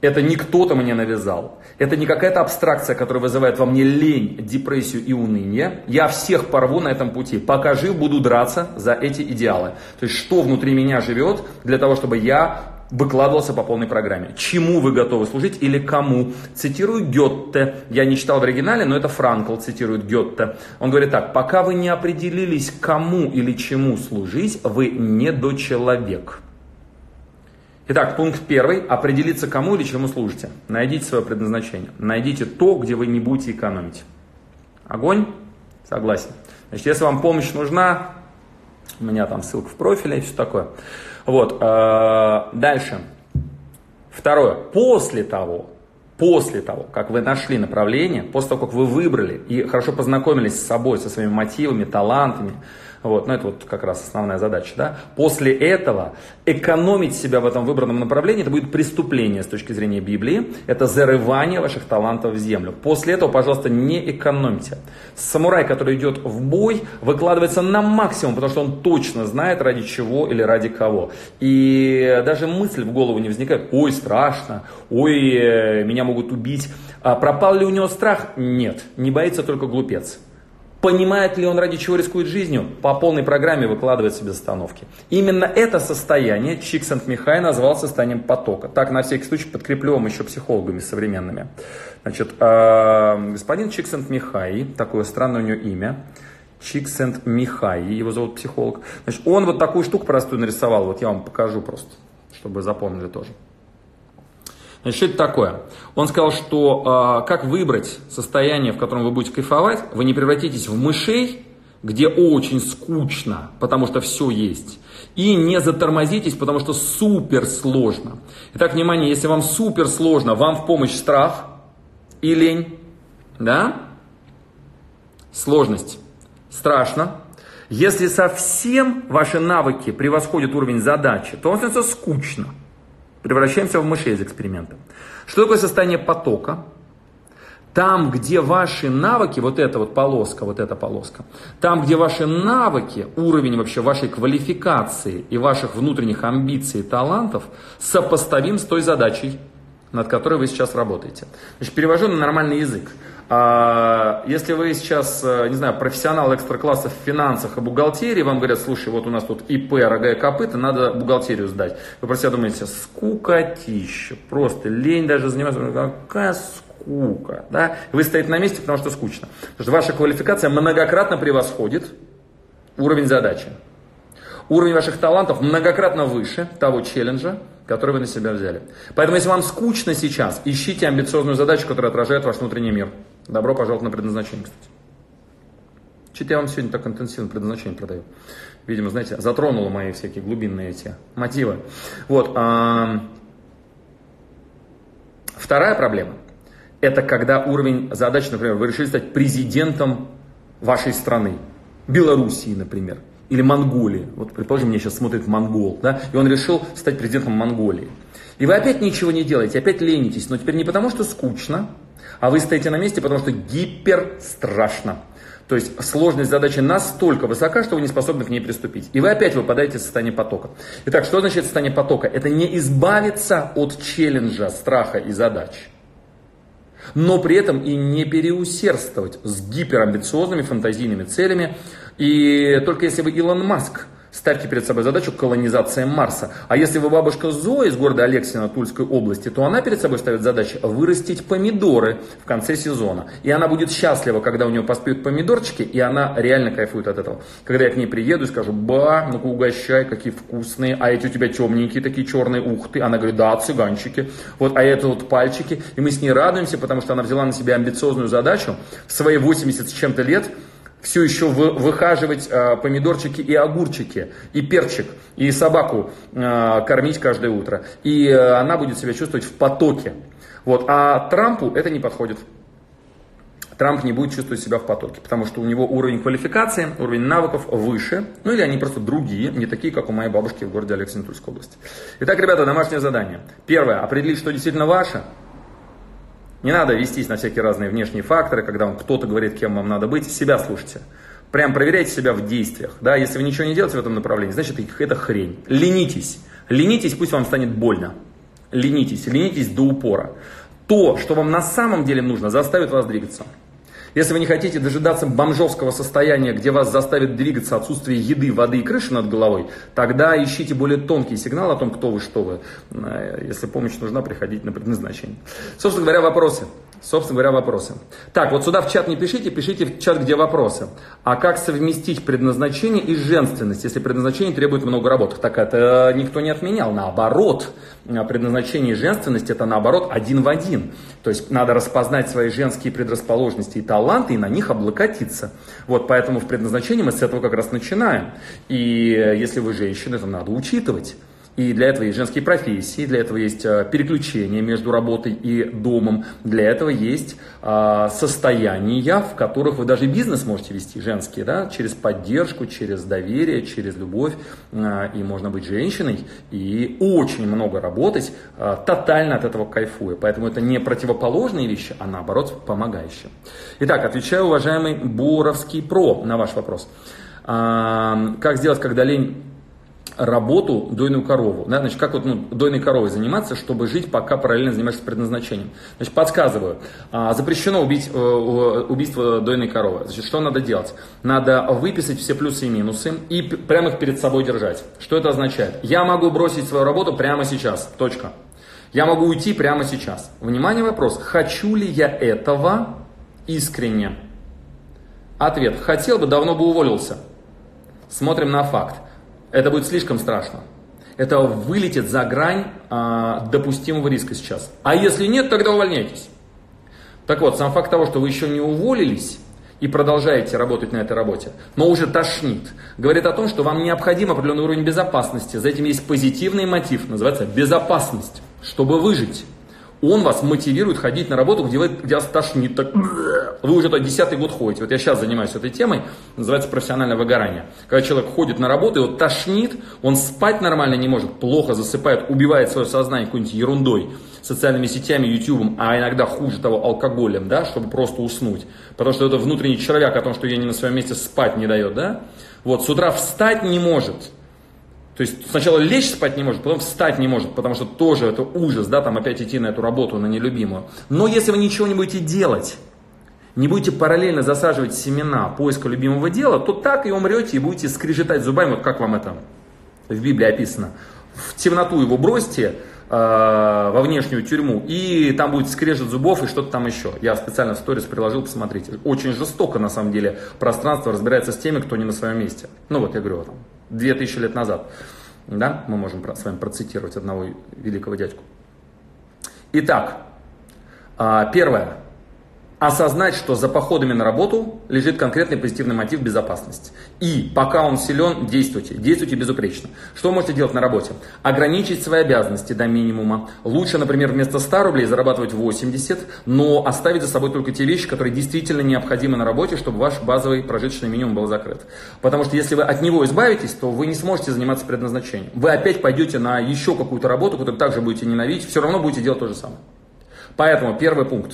это не кто-то мне навязал. Это не какая-то абстракция, которая вызывает во мне лень, депрессию и уныние. Я всех порву на этом пути. Пока жив, буду драться за эти идеалы. То есть, что внутри меня живет для того, чтобы я выкладывался по полной программе. Чему вы готовы служить или кому? Цитирую Гетте. Я не читал в оригинале, но это Франкл цитирует Гетте. Он говорит так. Пока вы не определились, кому или чему служить, вы не до человек. Итак, пункт первый. Определиться, кому или чему служите. Найдите свое предназначение. Найдите то, где вы не будете экономить. Огонь? Согласен. Значит, если вам помощь нужна, у меня там ссылка в профиле и все такое. Вот, э, дальше. Второе. После того, после того, как вы нашли направление, после того, как вы выбрали и хорошо познакомились с собой, со своими мотивами, талантами, вот, ну это вот как раз основная задача. Да? После этого экономить себя в этом выбранном направлении, это будет преступление с точки зрения Библии. Это зарывание ваших талантов в землю. После этого, пожалуйста, не экономьте. Самурай, который идет в бой, выкладывается на максимум, потому что он точно знает, ради чего или ради кого. И даже мысль в голову не возникает, ой, страшно, ой, э, меня могут убить. А пропал ли у него страх? Нет, не боится только глупец. Понимает ли он, ради чего рискует жизнью? По полной программе выкладывается без остановки. Именно это состояние Чиксент-Михай назвал состоянием потока. Так, на всякий случай, подкреплю вам еще психологами современными. Значит, э, господин Чиксент-Михай, такое странное у него имя, Чиксент Михай, его зовут психолог. Значит, он вот такую штуку простую нарисовал, вот я вам покажу просто, чтобы запомнили тоже. Значит, что это такое? Он сказал, что э, как выбрать состояние, в котором вы будете кайфовать, вы не превратитесь в мышей, где очень скучно, потому что все есть. И не затормозитесь, потому что супер сложно. Итак, внимание, если вам супер сложно, вам в помощь страх и лень, да? Сложность. Страшно. Если совсем ваши навыки превосходят уровень задачи, то вам становится скучно превращаемся в мышей из эксперимента. Что такое состояние потока? Там, где ваши навыки, вот эта вот полоска, вот эта полоска, там, где ваши навыки, уровень вообще вашей квалификации и ваших внутренних амбиций и талантов сопоставим с той задачей, над которой вы сейчас работаете. Значит, перевожу на нормальный язык. А, если вы сейчас, э, не знаю, профессионал экстра-класса в финансах и бухгалтерии, вам говорят, слушай, вот у нас тут ИП, рога и копыта, надо бухгалтерию сдать. Вы про себя думаете, скукотища, просто лень даже заниматься, какая скука. Да? Вы стоите на месте, потому что скучно. Потому что ваша квалификация многократно превосходит уровень задачи. Уровень ваших талантов многократно выше того челленджа, который вы на себя взяли. Поэтому, если вам скучно сейчас, ищите амбициозную задачу, которая отражает ваш внутренний мир. Добро пожаловать на предназначение, кстати. Что-то я вам сегодня так интенсивно предназначение продаю. Видимо, знаете, затронуло мои всякие глубинные эти мотивы. Вот. А... Вторая проблема. Это когда уровень задач, например, вы решили стать президентом вашей страны. Белоруссии, например или Монголии. Вот, предположим, меня сейчас смотрит монгол, да, и он решил стать президентом Монголии. И вы опять ничего не делаете, опять ленитесь, но теперь не потому, что скучно, а вы стоите на месте, потому что гипер страшно. То есть сложность задачи настолько высока, что вы не способны к ней приступить. И вы опять выпадаете в состояние потока. Итак, что значит состояние потока? Это не избавиться от челленджа, страха и задач но при этом и не переусердствовать с гиперамбициозными фантазийными целями. И только если вы Илон Маск – Ставьте перед собой задачу колонизация Марса. А если вы бабушка Зоя из города Алексина Тульской области, то она перед собой ставит задачу вырастить помидоры в конце сезона. И она будет счастлива, когда у нее поспеют помидорчики, и она реально кайфует от этого. Когда я к ней приеду и скажу, ба, ну-ка угощай, какие вкусные, а эти у тебя темненькие такие черные, ух ты. Она говорит, да, цыганчики. Вот, а это вот пальчики. И мы с ней радуемся, потому что она взяла на себя амбициозную задачу в свои 80 с чем-то лет все еще выхаживать э, помидорчики и огурчики, и перчик, и собаку э, кормить каждое утро. И э, она будет себя чувствовать в потоке. Вот. А Трампу это не подходит. Трамп не будет чувствовать себя в потоке, потому что у него уровень квалификации, уровень навыков выше, ну или они просто другие, не такие, как у моей бабушки в городе Александровской области. Итак, ребята, домашнее задание. Первое, определить, что действительно ваше, не надо вестись на всякие разные внешние факторы, когда вам кто-то говорит, кем вам надо быть, себя слушайте. Прям проверяйте себя в действиях. Да? Если вы ничего не делаете в этом направлении, значит это хрень. Ленитесь. Ленитесь, пусть вам станет больно. Ленитесь, ленитесь до упора. То, что вам на самом деле нужно, заставит вас двигаться. Если вы не хотите дожидаться бомжовского состояния, где вас заставит двигаться отсутствие еды, воды и крыши над головой, тогда ищите более тонкий сигнал о том, кто вы, что вы. Э, если помощь нужна, приходите на предназначение. Собственно говоря, вопросы. Собственно говоря, вопросы. Так, вот сюда в чат не пишите, пишите в чат, где вопросы. А как совместить предназначение и женственность, если предназначение требует много работы? Так это никто не отменял, наоборот. Предназначение и женственность это наоборот один в один. То есть надо распознать свои женские предрасположенности и таланты и на них облокотиться. Вот поэтому в предназначении мы с этого как раз начинаем. И если вы женщины, то надо учитывать. И для этого есть женские профессии, для этого есть э, переключение между работой и домом, для этого есть а, состояния, в которых вы даже бизнес можете вести, женские, да, через поддержку, через доверие, через любовь. А, и можно быть женщиной и очень много работать, а, тотально от этого кайфуя. Поэтому это не противоположные вещи, а наоборот помогающие. Итак, отвечаю, уважаемый Боровский Про на ваш вопрос. Как сделать, когда лень работу дойную корову. Да? Значит, как вот ну, дойной коровой заниматься, чтобы жить, пока параллельно занимаешься предназначением. Значит, подсказываю. А, запрещено убить, э, убийство дойной коровы. Значит, что надо делать? Надо выписать все плюсы и минусы и прямо их перед собой держать. Что это означает? Я могу бросить свою работу прямо сейчас. Точка. Я могу уйти прямо сейчас. Внимание, вопрос. Хочу ли я этого искренне? Ответ. Хотел бы, давно бы уволился. Смотрим на факт это будет слишком страшно. Это вылетит за грань а, допустимого риска сейчас. А если нет, тогда увольняйтесь. Так вот, сам факт того, что вы еще не уволились и продолжаете работать на этой работе, но уже тошнит, говорит о том, что вам необходим определенный уровень безопасности. За этим есть позитивный мотив, называется безопасность, чтобы выжить он вас мотивирует ходить на работу, где, вы, где вас тошнит. Так, вы уже тот десятый год ходите. Вот я сейчас занимаюсь этой темой, называется профессиональное выгорание. Когда человек ходит на работу, его тошнит, он спать нормально не может, плохо засыпает, убивает свое сознание какой-нибудь ерундой, социальными сетями, ютубом, а иногда хуже того алкоголем, да, чтобы просто уснуть. Потому что это внутренний червяк о том, что я не на своем месте спать не дает, да. Вот, с утра встать не может, то есть сначала лечь спать не может, потом встать не может, потому что тоже это ужас, да, там опять идти на эту работу, на нелюбимую. Но если вы ничего не будете делать, не будете параллельно засаживать семена поиска любимого дела, то так и умрете и будете скрежетать зубами, вот как вам это в Библии описано. В темноту его бросьте, э, во внешнюю тюрьму, и там будет скрежет зубов и что-то там еще. Я специально в сторис приложил, посмотрите. Очень жестоко, на самом деле, пространство разбирается с теми, кто не на своем месте. Ну вот, я говорю, там, 2000 лет назад. Да, мы можем с вами процитировать одного великого дядьку. Итак, а, первое осознать, что за походами на работу лежит конкретный позитивный мотив безопасности. И пока он силен, действуйте. Действуйте безупречно. Что можете делать на работе? Ограничить свои обязанности до минимума. Лучше, например, вместо 100 рублей зарабатывать 80, но оставить за собой только те вещи, которые действительно необходимы на работе, чтобы ваш базовый прожиточный минимум был закрыт. Потому что если вы от него избавитесь, то вы не сможете заниматься предназначением. Вы опять пойдете на еще какую-то работу, которую также будете ненавидеть, все равно будете делать то же самое. Поэтому первый пункт.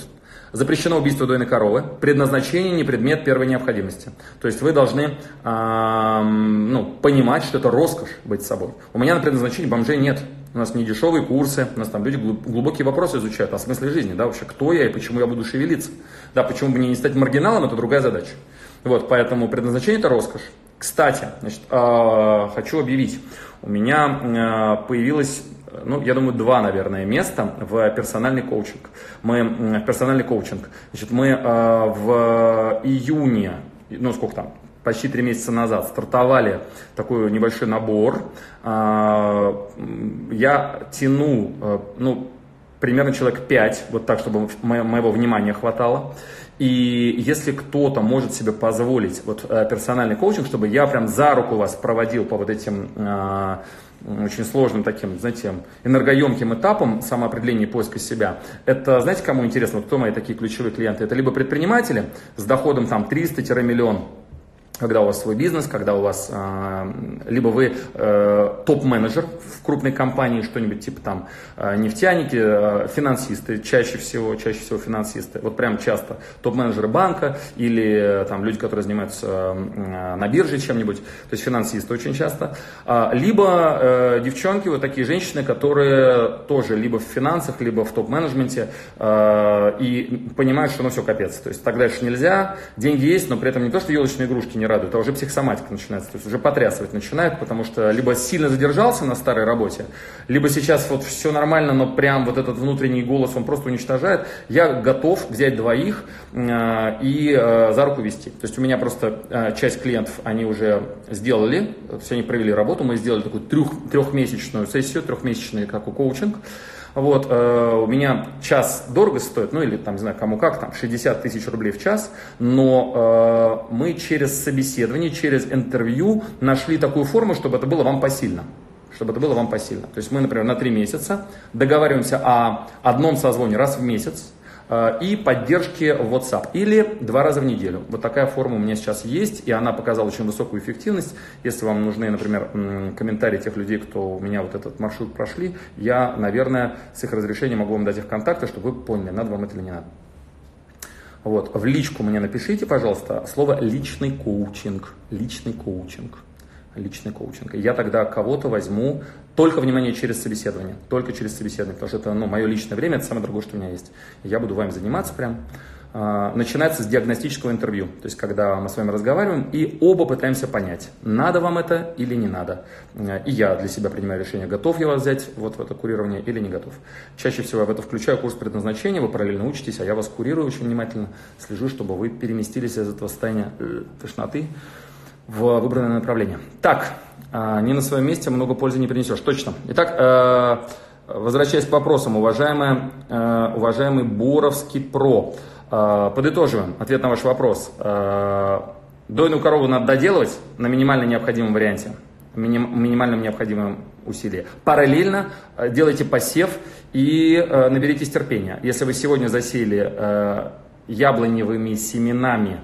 Запрещено убийство дойной коровы. Предназначение не предмет первой необходимости. То есть вы должны э, ну, понимать, что это роскошь быть собой. У меня на предназначении бомжей нет. У нас не дешевые курсы, у нас там люди глубокие вопросы изучают о смысле жизни, да, вообще, кто я и почему я буду шевелиться. Да, почему бы мне не стать маргиналом, это другая задача. Вот, поэтому предназначение это роскошь. Кстати, значит, э, хочу объявить, у меня э, появилась ну, я думаю, два, наверное, места в персональный коучинг. Мы, в персональный коучинг. Значит, мы э, в июне, ну, сколько там, почти три месяца назад стартовали такой небольшой набор. Э, я тяну, э, ну, примерно человек пять, вот так, чтобы моего внимания хватало. И если кто-то может себе позволить вот персональный коучинг, чтобы я прям за руку вас проводил по вот этим очень сложным таким, знаете, энергоемким этапом самоопределения поиска себя. Это, знаете, кому интересно, кто мои такие ключевые клиенты? Это либо предприниматели с доходом там 300-миллион когда у вас свой бизнес, когда у вас э, либо вы э, топ-менеджер в крупной компании, что-нибудь типа там э, нефтяники, э, финансисты, чаще всего, чаще всего финансисты, вот прям часто топ-менеджеры банка или там люди, которые занимаются на бирже чем-нибудь, то есть финансисты очень часто, э, либо девчонки, вот такие женщины, которые тоже либо в финансах, либо в топ-менеджменте и понимают, что ну все капец, то есть так дальше нельзя, деньги есть, но при этом не то, что елочные игрушки не радует, а уже психосоматика начинается, то есть уже потрясывать начинает, потому что либо сильно задержался на старой работе, либо сейчас вот все нормально, но прям вот этот внутренний голос, он просто уничтожает. Я готов взять двоих э, и э, за руку вести. То есть у меня просто э, часть клиентов, они уже сделали, все они провели работу, мы сделали такую трех, трехмесячную сессию, трехмесячный как у коучинг. Вот, э, у меня час дорого стоит, ну или там, не знаю, кому как, там 60 тысяч рублей в час, но э, мы через собеседование, через интервью нашли такую форму, чтобы это было вам посильно чтобы это было вам посильно. То есть мы, например, на три месяца договариваемся о одном созвоне раз в месяц, и поддержки в WhatsApp. Или два раза в неделю. Вот такая форма у меня сейчас есть, и она показала очень высокую эффективность. Если вам нужны, например, комментарии тех людей, кто у меня вот этот маршрут прошли, я, наверное, с их разрешения могу вам дать их контакты, чтобы вы поняли, надо вам это или не надо. Вот. В личку мне напишите, пожалуйста, слово «личный коучинг». Личный коучинг личный коучинг. я тогда кого-то возьму только, внимание, через собеседование. Только через собеседование, потому что это ну, мое личное время, это самое дорогое, что у меня есть. я буду вами заниматься прям. А, начинается с диагностического интервью, то есть когда мы с вами разговариваем и оба пытаемся понять, надо вам это или не надо. И я для себя принимаю решение, готов я вас взять вот в это курирование или не готов. Чаще всего я в это включаю курс предназначения, вы параллельно учитесь, а я вас курирую очень внимательно, слежу, чтобы вы переместились из этого состояния э, тошноты в выбранное направление. Так, не на своем месте много пользы не принесешь, точно. Итак, э, возвращаясь к вопросам, уважаемый, э, уважаемый Боровский Про, э, подытоживаем ответ на ваш вопрос. Дойную корову надо доделывать на минимально необходимом варианте, минимальном необходимом усилии. Параллельно делайте посев и наберитесь терпения. Если вы сегодня засеяли яблоневыми семенами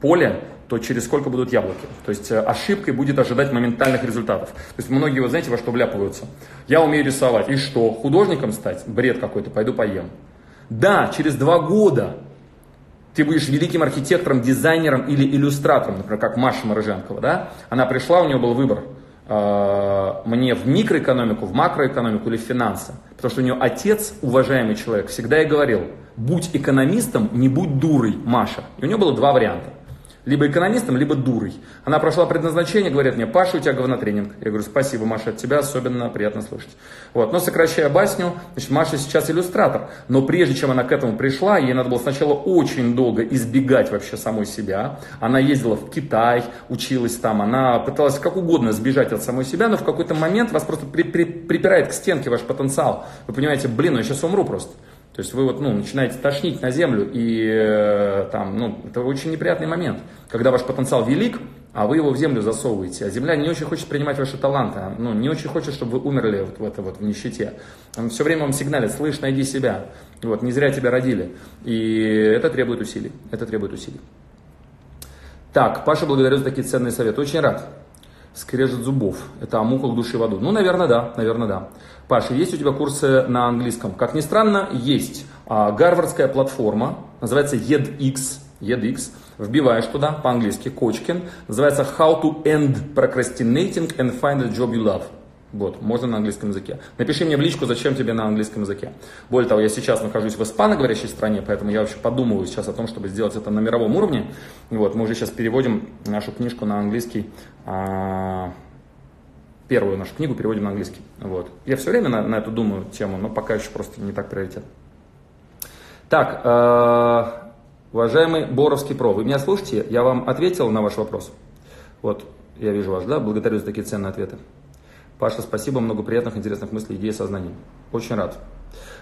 поле, то через сколько будут яблоки. То есть э, ошибкой будет ожидать моментальных результатов. То есть многие, вот знаете, во что вляпываются. Я умею рисовать. И что? Художником стать? Бред какой-то, пойду поем. Да, через два года ты будешь великим архитектором, дизайнером или иллюстратором, например, как Маша Мороженкова, да? Она пришла, у нее был выбор э, мне в микроэкономику, в макроэкономику или в финансы. Потому что у нее отец, уважаемый человек, всегда и говорил, будь экономистом, не будь дурой, Маша. И у нее было два варианта либо экономистом, либо дурой. Она прошла предназначение, говорят мне, Паша, у тебя говнотренинг. Я говорю, спасибо, Маша, от тебя особенно приятно слышать. Вот. Но сокращая басню, значит, Маша сейчас иллюстратор. Но прежде чем она к этому пришла, ей надо было сначала очень долго избегать вообще самой себя. Она ездила в Китай, училась там, она пыталась как угодно сбежать от самой себя, но в какой-то момент вас просто при, при, припирает к стенке ваш потенциал. Вы понимаете, блин, ну я сейчас умру просто. То есть вы вот, ну, начинаете тошнить на землю, и э, там, ну, это очень неприятный момент, когда ваш потенциал велик, а вы его в землю засовываете. А земля не очень хочет принимать ваши таланты, ну, не очень хочет, чтобы вы умерли вот в это вот, в нищете. Он все время вам сигналит, слышь, найди себя. Вот, не зря тебя родили. И это требует усилий. Это требует усилий. Так, Паша, благодарю за такие ценные советы. Очень рад. Скрежет зубов. Это о муках души в аду. Ну, наверное, да. Наверное, да. Паша, есть у тебя курсы на английском? Как ни странно, есть. А, гарвардская платформа, называется EdX. EdX. Вбиваешь туда по-английски Кочкин. Называется How to End Procrastinating and Find a Job You Love. Вот, можно на английском языке. Напиши мне в личку, зачем тебе на английском языке. Более того, я сейчас нахожусь в испаноговорящей стране, поэтому я вообще подумываю сейчас о том, чтобы сделать это на мировом уровне. Вот, мы уже сейчас переводим нашу книжку на английский. А, первую нашу книгу переводим на английский. Вот. Я все время на, на эту думаю тему, но пока еще просто не так приоритет. Так, э, уважаемый Боровский Про, вы меня слушаете? Я вам ответил на ваш вопрос. Вот, я вижу вас, да? Благодарю за такие ценные ответы. Паша, спасибо, много приятных, интересных мыслей, идей, сознаний. Очень рад.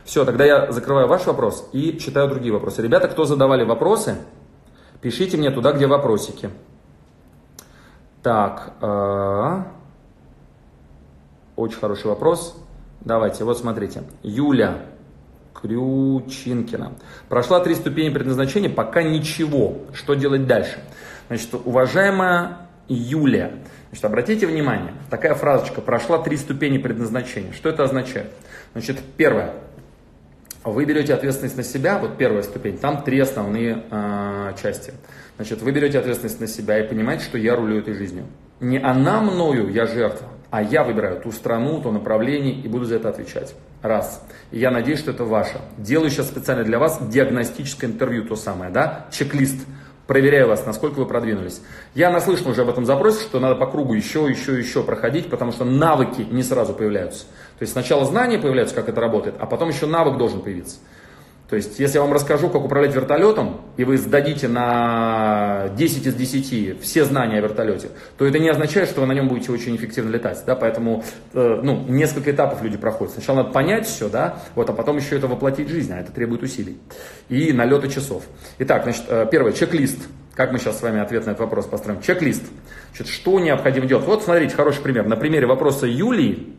Все, тогда я закрываю ваш вопрос и читаю другие вопросы. Ребята, кто задавали вопросы, пишите мне туда, где вопросики. Так, э, очень хороший вопрос. Давайте, вот смотрите. Юля Крючинкина. Прошла три ступени предназначения, пока ничего. Что делать дальше? Значит, уважаемая Юлия, значит, обратите внимание, такая фразочка, прошла три ступени предназначения. Что это означает? Значит, первое, вы берете ответственность на себя, вот первая ступень, там три основные э, части. Значит, вы берете ответственность на себя и понимаете, что я рулю этой жизнью. Не она мною, я жертва, а я выбираю ту страну, то направление и буду за это отвечать. Раз. И я надеюсь, что это ваше. Делаю сейчас специально для вас диагностическое интервью, то самое, да, чек-лист проверяю вас, насколько вы продвинулись. Я наслышан уже об этом запросе, что надо по кругу еще, еще, еще проходить, потому что навыки не сразу появляются. То есть сначала знания появляются, как это работает, а потом еще навык должен появиться. То есть, если я вам расскажу, как управлять вертолетом, и вы сдадите на 10 из 10 все знания о вертолете, то это не означает, что вы на нем будете очень эффективно летать. Да? Поэтому э, ну, несколько этапов люди проходят. Сначала надо понять все, да? вот, а потом еще это воплотить в жизнь, а это требует усилий. И налета часов. Итак, значит, э, первое, чек-лист. Как мы сейчас с вами ответ на этот вопрос построим? Чек-лист. Значит, что необходимо делать? Вот смотрите, хороший пример. На примере вопроса Юлии,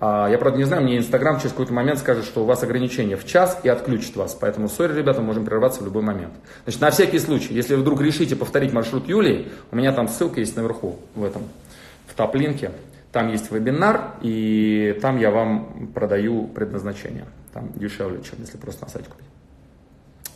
я, правда, не знаю, мне Инстаграм через какой-то момент скажет, что у вас ограничение в час и отключит вас. Поэтому, сори, ребята, можем прерваться в любой момент. Значит, на всякий случай, если вы вдруг решите повторить маршрут Юлии, у меня там ссылка есть наверху, в этом, в топ-линке. Там есть вебинар, и там я вам продаю предназначение. Там дешевле, чем если просто на сайте купить.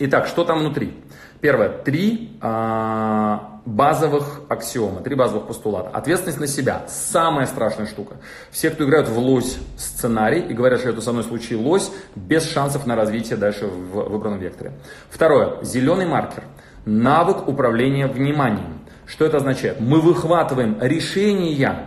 Итак, что там внутри? Первое, три а, базовых аксиомы, три базовых постулата. Ответственность на себя. Самая страшная штука. Все, кто играют в лось сценарий и говорят, что это со мной случилось, без шансов на развитие дальше в выбранном векторе. Второе, зеленый маркер. Навык управления вниманием. Что это означает? Мы выхватываем решения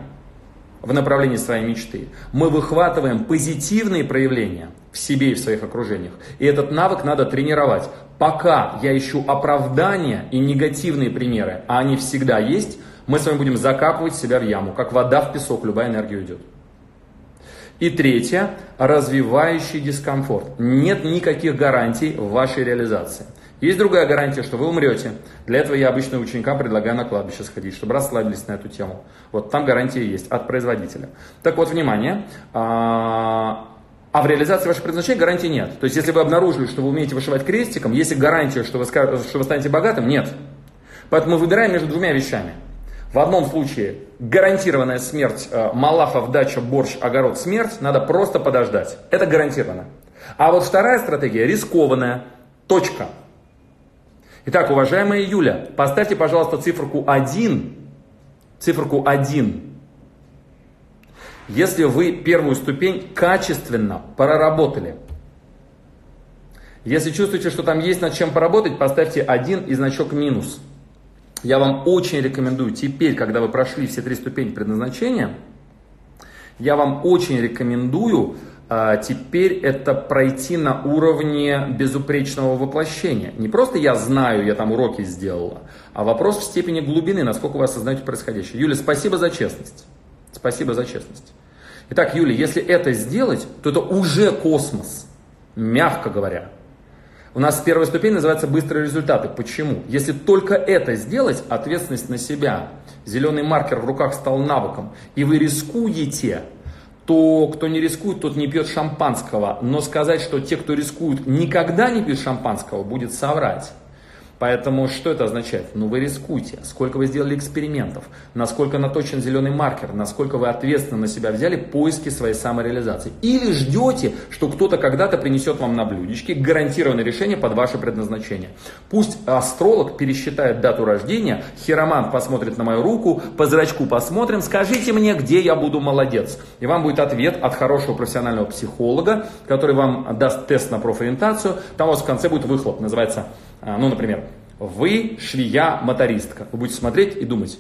в направлении своей мечты. Мы выхватываем позитивные проявления в себе и в своих окружениях. И этот навык надо тренировать. Пока я ищу оправдания и негативные примеры, а они всегда есть, мы с вами будем закапывать себя в яму. Как вода в песок, любая энергия уйдет. И третье, развивающий дискомфорт. Нет никаких гарантий в вашей реализации. Есть другая гарантия, что вы умрете. Для этого я обычно ученикам предлагаю на кладбище сходить, чтобы расслабились на эту тему. Вот там гарантия есть от производителя. Так вот, внимание. А, в реализации вашего предназначения гарантии нет. То есть, если вы обнаружили, что вы умеете вышивать крестиком, есть ли гарантия, что вы, что вы станете богатым? Нет. Поэтому мы выбираем между двумя вещами. В одном случае гарантированная смерть, э, малафа, вдача, борщ, огород, смерть, надо просто подождать. Это гарантированно. А вот вторая стратегия рискованная. Точка. Итак, уважаемая Юля, поставьте, пожалуйста, циферку 1, циферку 1. Если вы первую ступень качественно проработали. Если чувствуете, что там есть над чем поработать, поставьте 1 и значок минус. Я вам очень рекомендую теперь, когда вы прошли все три ступени предназначения, я вам очень рекомендую а теперь это пройти на уровне безупречного воплощения. Не просто я знаю, я там уроки сделала, а вопрос в степени глубины, насколько вы осознаете происходящее. Юля, спасибо за честность. Спасибо за честность. Итак, Юля, если это сделать, то это уже космос, мягко говоря. У нас первая ступень называется быстрые результаты. Почему? Если только это сделать, ответственность на себя, зеленый маркер в руках стал навыком, и вы рискуете, то кто не рискует, тот не пьет шампанского. Но сказать, что те, кто рискуют, никогда не пьют шампанского, будет соврать. Поэтому что это означает? Ну вы рискуйте, сколько вы сделали экспериментов, насколько наточен зеленый маркер, насколько вы ответственно на себя взяли поиски своей самореализации. Или ждете, что кто-то когда-то принесет вам на блюдечке гарантированное решение под ваше предназначение. Пусть астролог пересчитает дату рождения, хиромант посмотрит на мою руку, по зрачку посмотрим, скажите мне, где я буду молодец. И вам будет ответ от хорошего профессионального психолога, который вам даст тест на профориентацию. Там у вас в конце будет выхлоп, называется ну, например, вы швея-мотористка. Вы будете смотреть и думать,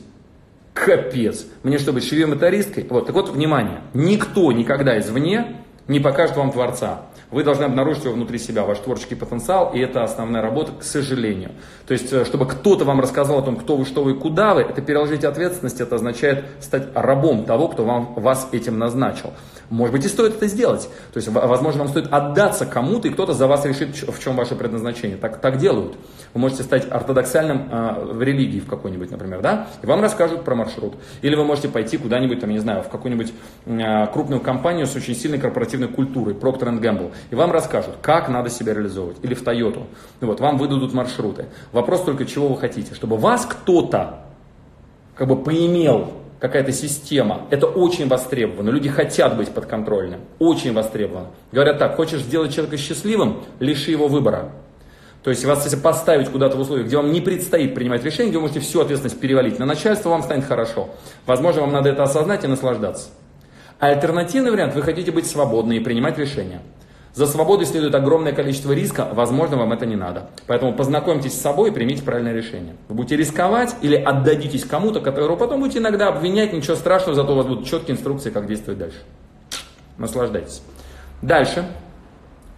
капец, мне что быть швеей-мотористкой? Вот, так вот, внимание, никто никогда извне не покажет вам Творца. Вы должны обнаружить его внутри себя, ваш творческий потенциал, и это основная работа, к сожалению. То есть, э, чтобы кто-то вам рассказал о том, кто вы, что вы, куда вы, это переложить ответственность, это означает стать рабом того, кто вам, вас этим назначил. Может быть и стоит это сделать. То есть, возможно, вам стоит отдаться кому-то, и кто-то за вас решит, в чем ваше предназначение. Так, так делают. Вы можете стать ортодоксальным э, в религии в какой-нибудь, например, да, и вам расскажут про маршрут. Или вы можете пойти куда-нибудь, там, я не знаю, в какую-нибудь э, крупную компанию с очень сильной корпоративной культурой, Procter Gamble, и вам расскажут, как надо себя реализовывать. Или в Toyota. Вот, вам выдадут маршруты. Вопрос только, чего вы хотите. Чтобы вас кто-то как бы поимел какая-то система. Это очень востребовано. Люди хотят быть подконтрольным. Очень востребовано. Говорят так, хочешь сделать человека счастливым, лиши его выбора. То есть вас если поставить куда-то в условиях, где вам не предстоит принимать решение, где вы можете всю ответственность перевалить на начальство, вам станет хорошо. Возможно, вам надо это осознать и наслаждаться. Альтернативный вариант, вы хотите быть свободны и принимать решения. За свободой следует огромное количество риска, возможно, вам это не надо. Поэтому познакомьтесь с собой и примите правильное решение. Вы будете рисковать или отдадитесь кому-то, которого потом будете иногда обвинять, ничего страшного, зато у вас будут четкие инструкции, как действовать дальше. Наслаждайтесь. Дальше.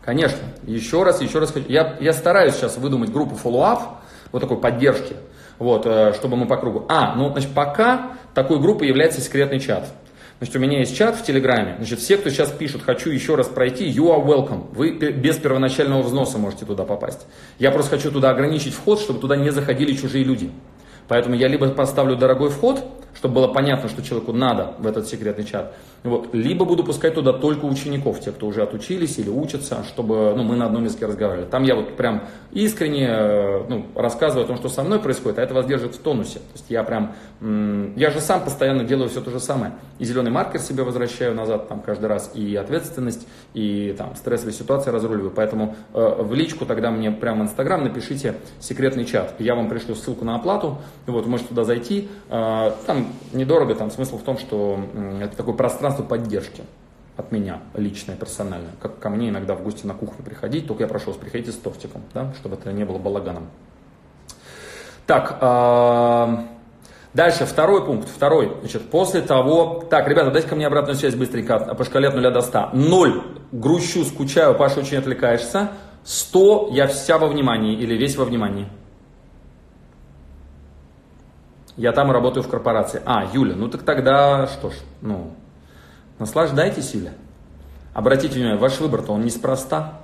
Конечно, еще раз, еще раз хочу. Я, я стараюсь сейчас выдумать группу follow-up, вот такой поддержки, вот, э, чтобы мы по кругу. А, ну, значит, пока такой группой является секретный чат. Значит, у меня есть чат в Телеграме. Значит, все, кто сейчас пишут, хочу еще раз пройти, you are welcome. Вы без первоначального взноса можете туда попасть. Я просто хочу туда ограничить вход, чтобы туда не заходили чужие люди. Поэтому я либо поставлю дорогой вход, чтобы было понятно, что человеку надо в этот секретный чат, вот, либо буду пускать туда только учеников, те, кто уже отучились или учатся, чтобы ну, мы на одном языке разговаривали. Там я вот прям искренне э, ну, рассказываю о том, что со мной происходит, а это вас держит в тонусе. То есть я прям, я же сам постоянно делаю все то же самое. И зеленый маркер себе возвращаю назад там каждый раз, и ответственность, и там стрессовые ситуации разруливаю. Поэтому э, в личку тогда мне прямо в Инстаграм напишите секретный чат. Я вам пришлю ссылку на оплату, вот, можете туда зайти. Э, там недорого, там смысл в том, что это такое пространство поддержки от меня, личное, персональное. Как ко мне иногда в гости на кухню приходить, только я прошу вас, приходите с тортиком, да, чтобы это не было балаганом. Так, э, дальше, второй пункт, второй. Значит, после того, так, ребята, дайте ко мне обратную связь быстренько по шкале от 0 до 100. 0, грущу, скучаю, Паша, очень отвлекаешься. 100, я вся во внимании или весь во внимании. Я там работаю в корпорации. А, Юля, ну так тогда что ж, ну, Наслаждайтесь, Юля. Обратите внимание, ваш выбор-то он неспроста.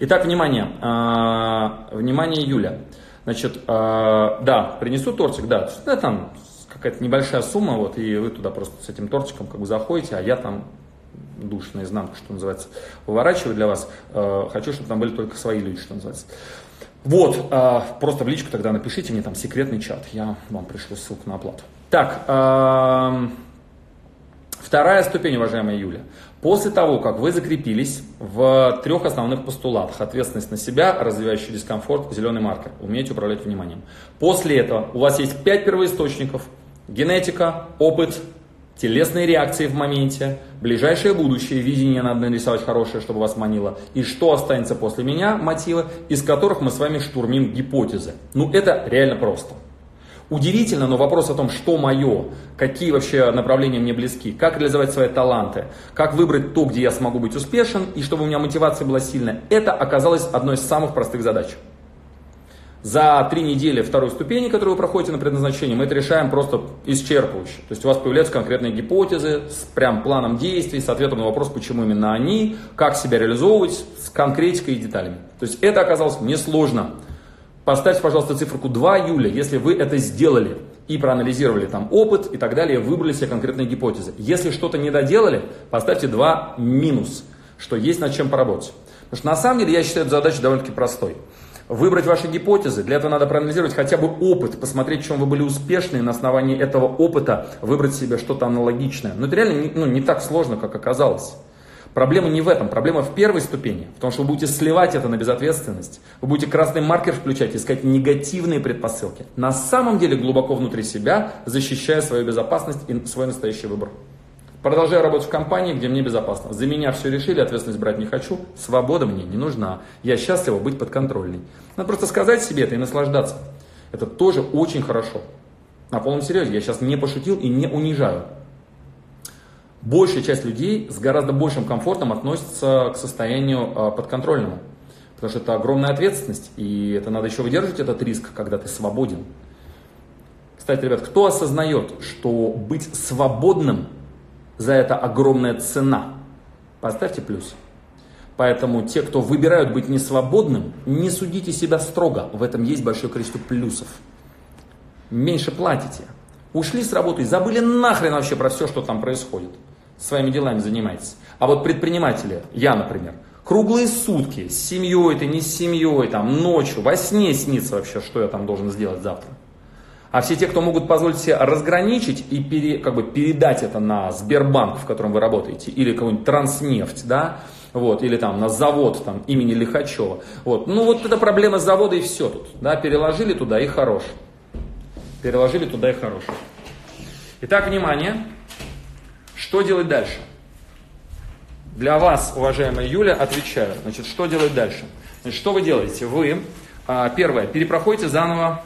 Итак, внимание, а, внимание, Юля. Значит, а, да, принесу тортик, да, да там какая-то небольшая сумма, вот, и вы туда просто с этим тортиком как бы заходите, а я там душ наизнанку, что называется, выворачиваю для вас. А, хочу, чтобы там были только свои люди, что называется. Вот, просто в личку тогда напишите мне там секретный чат, я вам пришлю ссылку на оплату. Так, Вторая ступень, уважаемая Юля. После того, как вы закрепились в трех основных постулатах, ответственность на себя, развивающий дискомфорт, зеленый маркер, умеете управлять вниманием. После этого у вас есть пять первоисточников, генетика, опыт, телесные реакции в моменте, ближайшее будущее, видение надо нарисовать хорошее, чтобы вас манило, и что останется после меня, мотивы, из которых мы с вами штурмим гипотезы. Ну, это реально просто. Удивительно, но вопрос о том, что мое, какие вообще направления мне близки, как реализовать свои таланты, как выбрать то, где я смогу быть успешен, и чтобы у меня мотивация была сильная, это оказалось одной из самых простых задач. За три недели второй ступени, которую вы проходите на предназначение, мы это решаем просто исчерпывающе. То есть у вас появляются конкретные гипотезы с прям планом действий, с ответом на вопрос, почему именно они, как себя реализовывать, с конкретикой и деталями. То есть это оказалось несложно. Поставьте, пожалуйста, циферку 2 июля, если вы это сделали и проанализировали там опыт и так далее, выбрали себе конкретные гипотезы. Если что-то не доделали, поставьте 2 минус, что есть над чем поработать. Потому что на самом деле я считаю эту задачу довольно-таки простой. Выбрать ваши гипотезы, для этого надо проанализировать хотя бы опыт, посмотреть, в чем вы были успешны, и на основании этого опыта выбрать себе что-то аналогичное. Но это реально ну, не так сложно, как оказалось. Проблема не в этом, проблема в первой ступени, в том, что вы будете сливать это на безответственность, вы будете красный маркер включать, искать негативные предпосылки, на самом деле глубоко внутри себя, защищая свою безопасность и свой настоящий выбор. Продолжаю работать в компании, где мне безопасно. За меня все решили, ответственность брать не хочу, свобода мне не нужна. Я счастлива быть подконтрольной. Надо просто сказать себе это и наслаждаться. Это тоже очень хорошо. На полном серьезе, я сейчас не пошутил и не унижаю большая часть людей с гораздо большим комфортом относится к состоянию а, подконтрольному. Потому что это огромная ответственность, и это надо еще выдерживать этот риск, когда ты свободен. Кстати, ребят, кто осознает, что быть свободным за это огромная цена? Поставьте плюс. Поэтому те, кто выбирают быть несвободным, не судите себя строго. В этом есть большое количество плюсов. Меньше платите. Ушли с работы и забыли нахрен вообще про все, что там происходит. своими делами занимаетесь. А вот предприниматели, я, например, круглые сутки с семьей, ты не с семьей, там ночью, во сне снится вообще, что я там должен сделать завтра. А все те, кто могут позволить себе разграничить и пере, как бы передать это на Сбербанк, в котором вы работаете, или какой-нибудь Транснефть, да, вот, или там на завод там, имени Лихачева. Вот. Ну вот это проблема завода и все тут. Да, переложили туда и хорош. Переложили туда и хорош. Итак, внимание. Что делать дальше? Для вас, уважаемая Юля, отвечаю. Значит, что делать дальше? Значит, что вы делаете? Вы, а, первое, перепроходите заново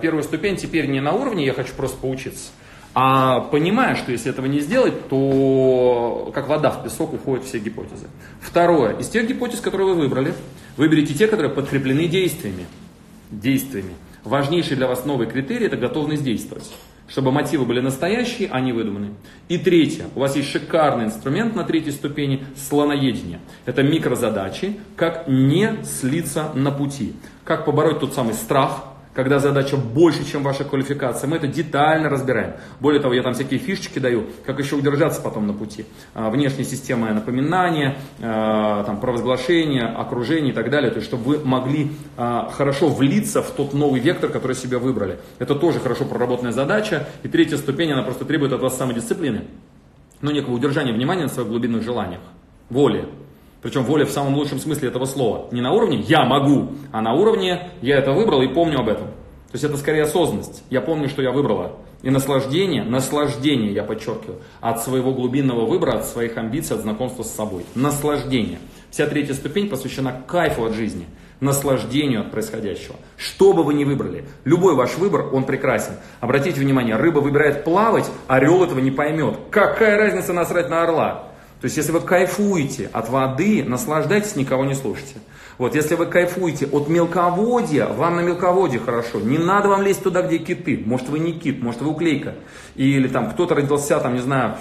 первую ступень, теперь не на уровне, я хочу просто поучиться, а понимая, что если этого не сделать, то как вода в песок уходят все гипотезы. Второе. Из тех гипотез, которые вы выбрали, выберите те, которые подкреплены действиями. Действиями. Важнейший для вас новый критерий – это готовность действовать. Чтобы мотивы были настоящие, а не выдуманные. И третье. У вас есть шикарный инструмент на третьей ступени – слоноедение. Это микрозадачи, как не слиться на пути. Как побороть тот самый страх, когда задача больше, чем ваша квалификация. Мы это детально разбираем. Более того, я там всякие фишечки даю, как еще удержаться потом на пути. А, внешняя система напоминания, а, там, провозглашения, окружение и так далее. То есть, чтобы вы могли а, хорошо влиться в тот новый вектор, который себе выбрали. Это тоже хорошо проработанная задача. И третья ступень, она просто требует от вас самодисциплины, но некого удержания внимания на своих глубинных желаниях, воли. Причем воля в самом лучшем смысле этого слова. Не на уровне «я могу», а на уровне «я это выбрал и помню об этом». То есть это скорее осознанность. Я помню, что я выбрала. И наслаждение, наслаждение, я подчеркиваю, от своего глубинного выбора, от своих амбиций, от знакомства с собой. Наслаждение. Вся третья ступень посвящена кайфу от жизни, наслаждению от происходящего. Что бы вы ни выбрали, любой ваш выбор, он прекрасен. Обратите внимание, рыба выбирает плавать, орел этого не поймет. Какая разница насрать на орла? То есть, если вы кайфуете от воды, наслаждайтесь, никого не слушайте. Вот, если вы кайфуете от мелководья, вам на мелководье хорошо. Не надо вам лезть туда, где киты. Может, вы не кит, может, вы уклейка. Или там кто-то родился, там, не знаю,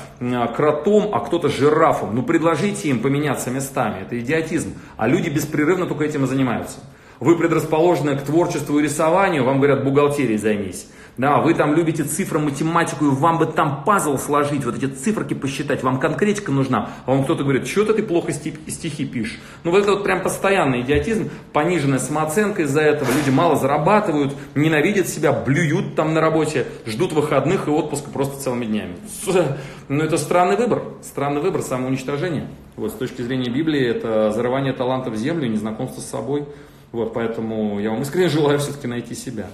кротом, а кто-то жирафом. Ну, предложите им поменяться местами. Это идиотизм. А люди беспрерывно только этим и занимаются. Вы предрасположены к творчеству и рисованию, вам говорят, бухгалтерией займись. Да, вы там любите цифры, математику, и вам бы там пазл сложить, вот эти циферки посчитать, вам конкретика нужна. А вам кто-то говорит, что-то ты плохо стихи пишешь. Ну вот это вот прям постоянный идиотизм, пониженная самооценка из-за этого. Люди мало зарабатывают, ненавидят себя, блюют там на работе, ждут выходных и отпуска просто целыми днями. Ну это странный выбор, странный выбор, самоуничтожение. Вот с точки зрения Библии это зарывание таланта в землю, незнакомство с собой. Вот поэтому я вам искренне желаю все-таки найти себя.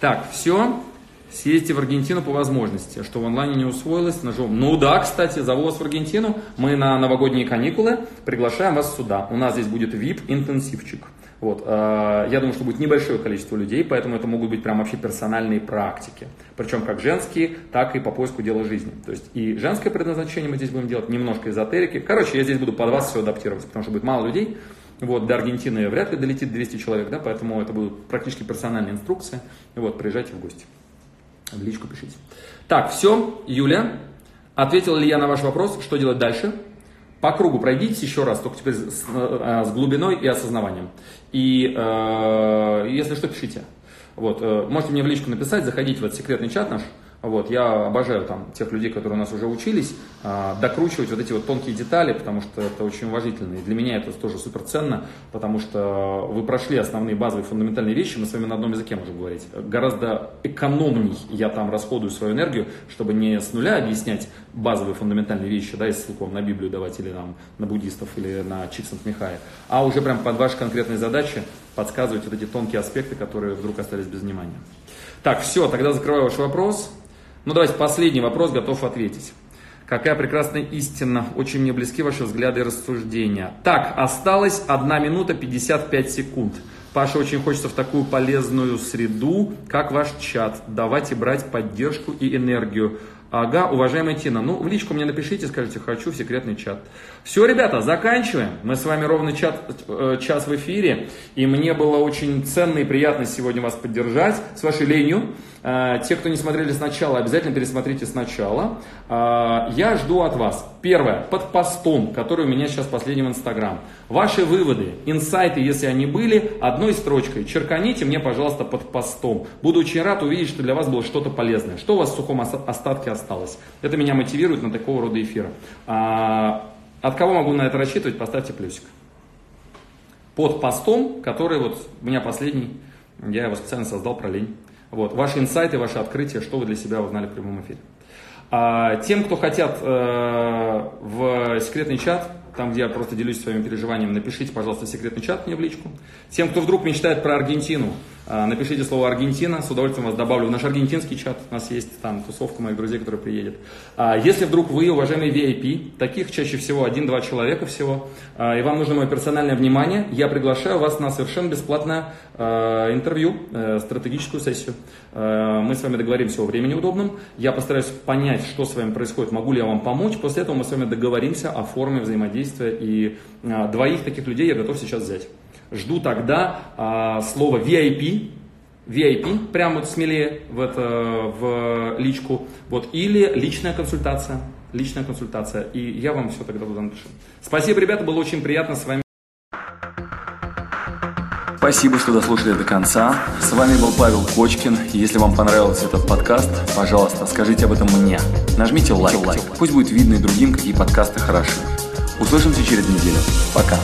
Так, все. Съездите в Аргентину по возможности, что в онлайне не усвоилось, нажмем. Ну да, кстати, зову вас в Аргентину. Мы на новогодние каникулы приглашаем вас сюда. У нас здесь будет VIP-интенсивчик. Вот, э, я думаю, что будет небольшое количество людей, поэтому это могут быть прям вообще персональные практики. Причем как женские, так и по поиску дела жизни. То есть и женское предназначение мы здесь будем делать, немножко эзотерики. Короче, я здесь буду под вас все адаптировать, потому что будет мало людей. Вот, до Аргентины вряд ли долетит 200 человек, да, поэтому это будут практически персональные инструкции. Вот, приезжайте в гости. В личку пишите. Так, все, Юля, ответил ли я на ваш вопрос, что делать дальше? По кругу пройдитесь еще раз, только теперь с, э, с глубиной и осознаванием. И э, если что, пишите. Вот, э, можете мне в личку написать, заходите в этот секретный чат наш, вот, я обожаю там тех людей, которые у нас уже учились, а, докручивать вот эти вот тонкие детали, потому что это очень уважительно. И для меня это тоже супер ценно, потому что вы прошли основные базовые фундаментальные вещи, мы с вами на одном языке можем говорить. Гораздо экономней я там расходую свою энергию, чтобы не с нуля объяснять базовые фундаментальные вещи, да, и ссылку на Библию давать или там, на буддистов или на Чиксент Михая, а уже прям под ваши конкретные задачи подсказывать вот эти тонкие аспекты, которые вдруг остались без внимания. Так, все, тогда закрываю ваш вопрос. Ну давайте последний вопрос, готов ответить. Какая прекрасная истина. Очень мне близки ваши взгляды и рассуждения. Так, осталось 1 минута 55 секунд. Паша, очень хочется в такую полезную среду, как ваш чат, давать и брать поддержку и энергию. Ага, уважаемая Тина, ну в личку мне напишите, скажите, хочу в секретный чат. Все, ребята, заканчиваем. Мы с вами ровно чат, э, час в эфире. И мне было очень ценно и приятно сегодня вас поддержать с вашей ленью. Э, те, кто не смотрели сначала, обязательно пересмотрите сначала. Э, я жду от вас, первое, под постом, который у меня сейчас последний в Инстаграм. Ваши выводы, инсайты, если они были, одной строчкой черканите мне, пожалуйста, под постом. Буду очень рад увидеть, что для вас было что-то полезное. Что у вас в сухом остатке осталось. Это меня мотивирует на такого рода эфиры. От кого могу на это рассчитывать, поставьте плюсик. Под постом, который вот у меня последний, я его специально создал про лень. Вот, ваши инсайты, ваши открытия, что вы для себя узнали в прямом эфире. А, тем, кто хотят э, в секретный чат, там, где я просто делюсь своими переживаниями, напишите, пожалуйста, секретный чат мне в личку. Тем, кто вдруг мечтает про Аргентину, а, напишите слово Аргентина, с удовольствием вас добавлю в наш аргентинский чат. У нас есть там тусовка моих друзей, которые приедет. А, если вдруг вы, уважаемые VIP, таких чаще всего один-два человека всего, а, и вам нужно мое персональное внимание, я приглашаю вас на совершенно бесплатное интервью, э, стратегическую сессию. Мы с вами договоримся о времени удобном. Я постараюсь понять, что с вами происходит, могу ли я вам помочь. После этого мы с вами договоримся о форме взаимодействия. И двоих таких людей я готов сейчас взять жду тогда а, слово VIP, VIP, прямо вот смелее в, это, в личку, вот, или личная консультация, личная консультация, и я вам все тогда туда напишу. Спасибо, ребята, было очень приятно с вами. Спасибо, что дослушали до конца. С вами был Павел Кочкин. Если вам понравился этот подкаст, пожалуйста, скажите об этом мне. Нажмите лайк. лайк. Пусть будет видно и другим, какие подкасты хороши. Услышимся через неделю. Пока.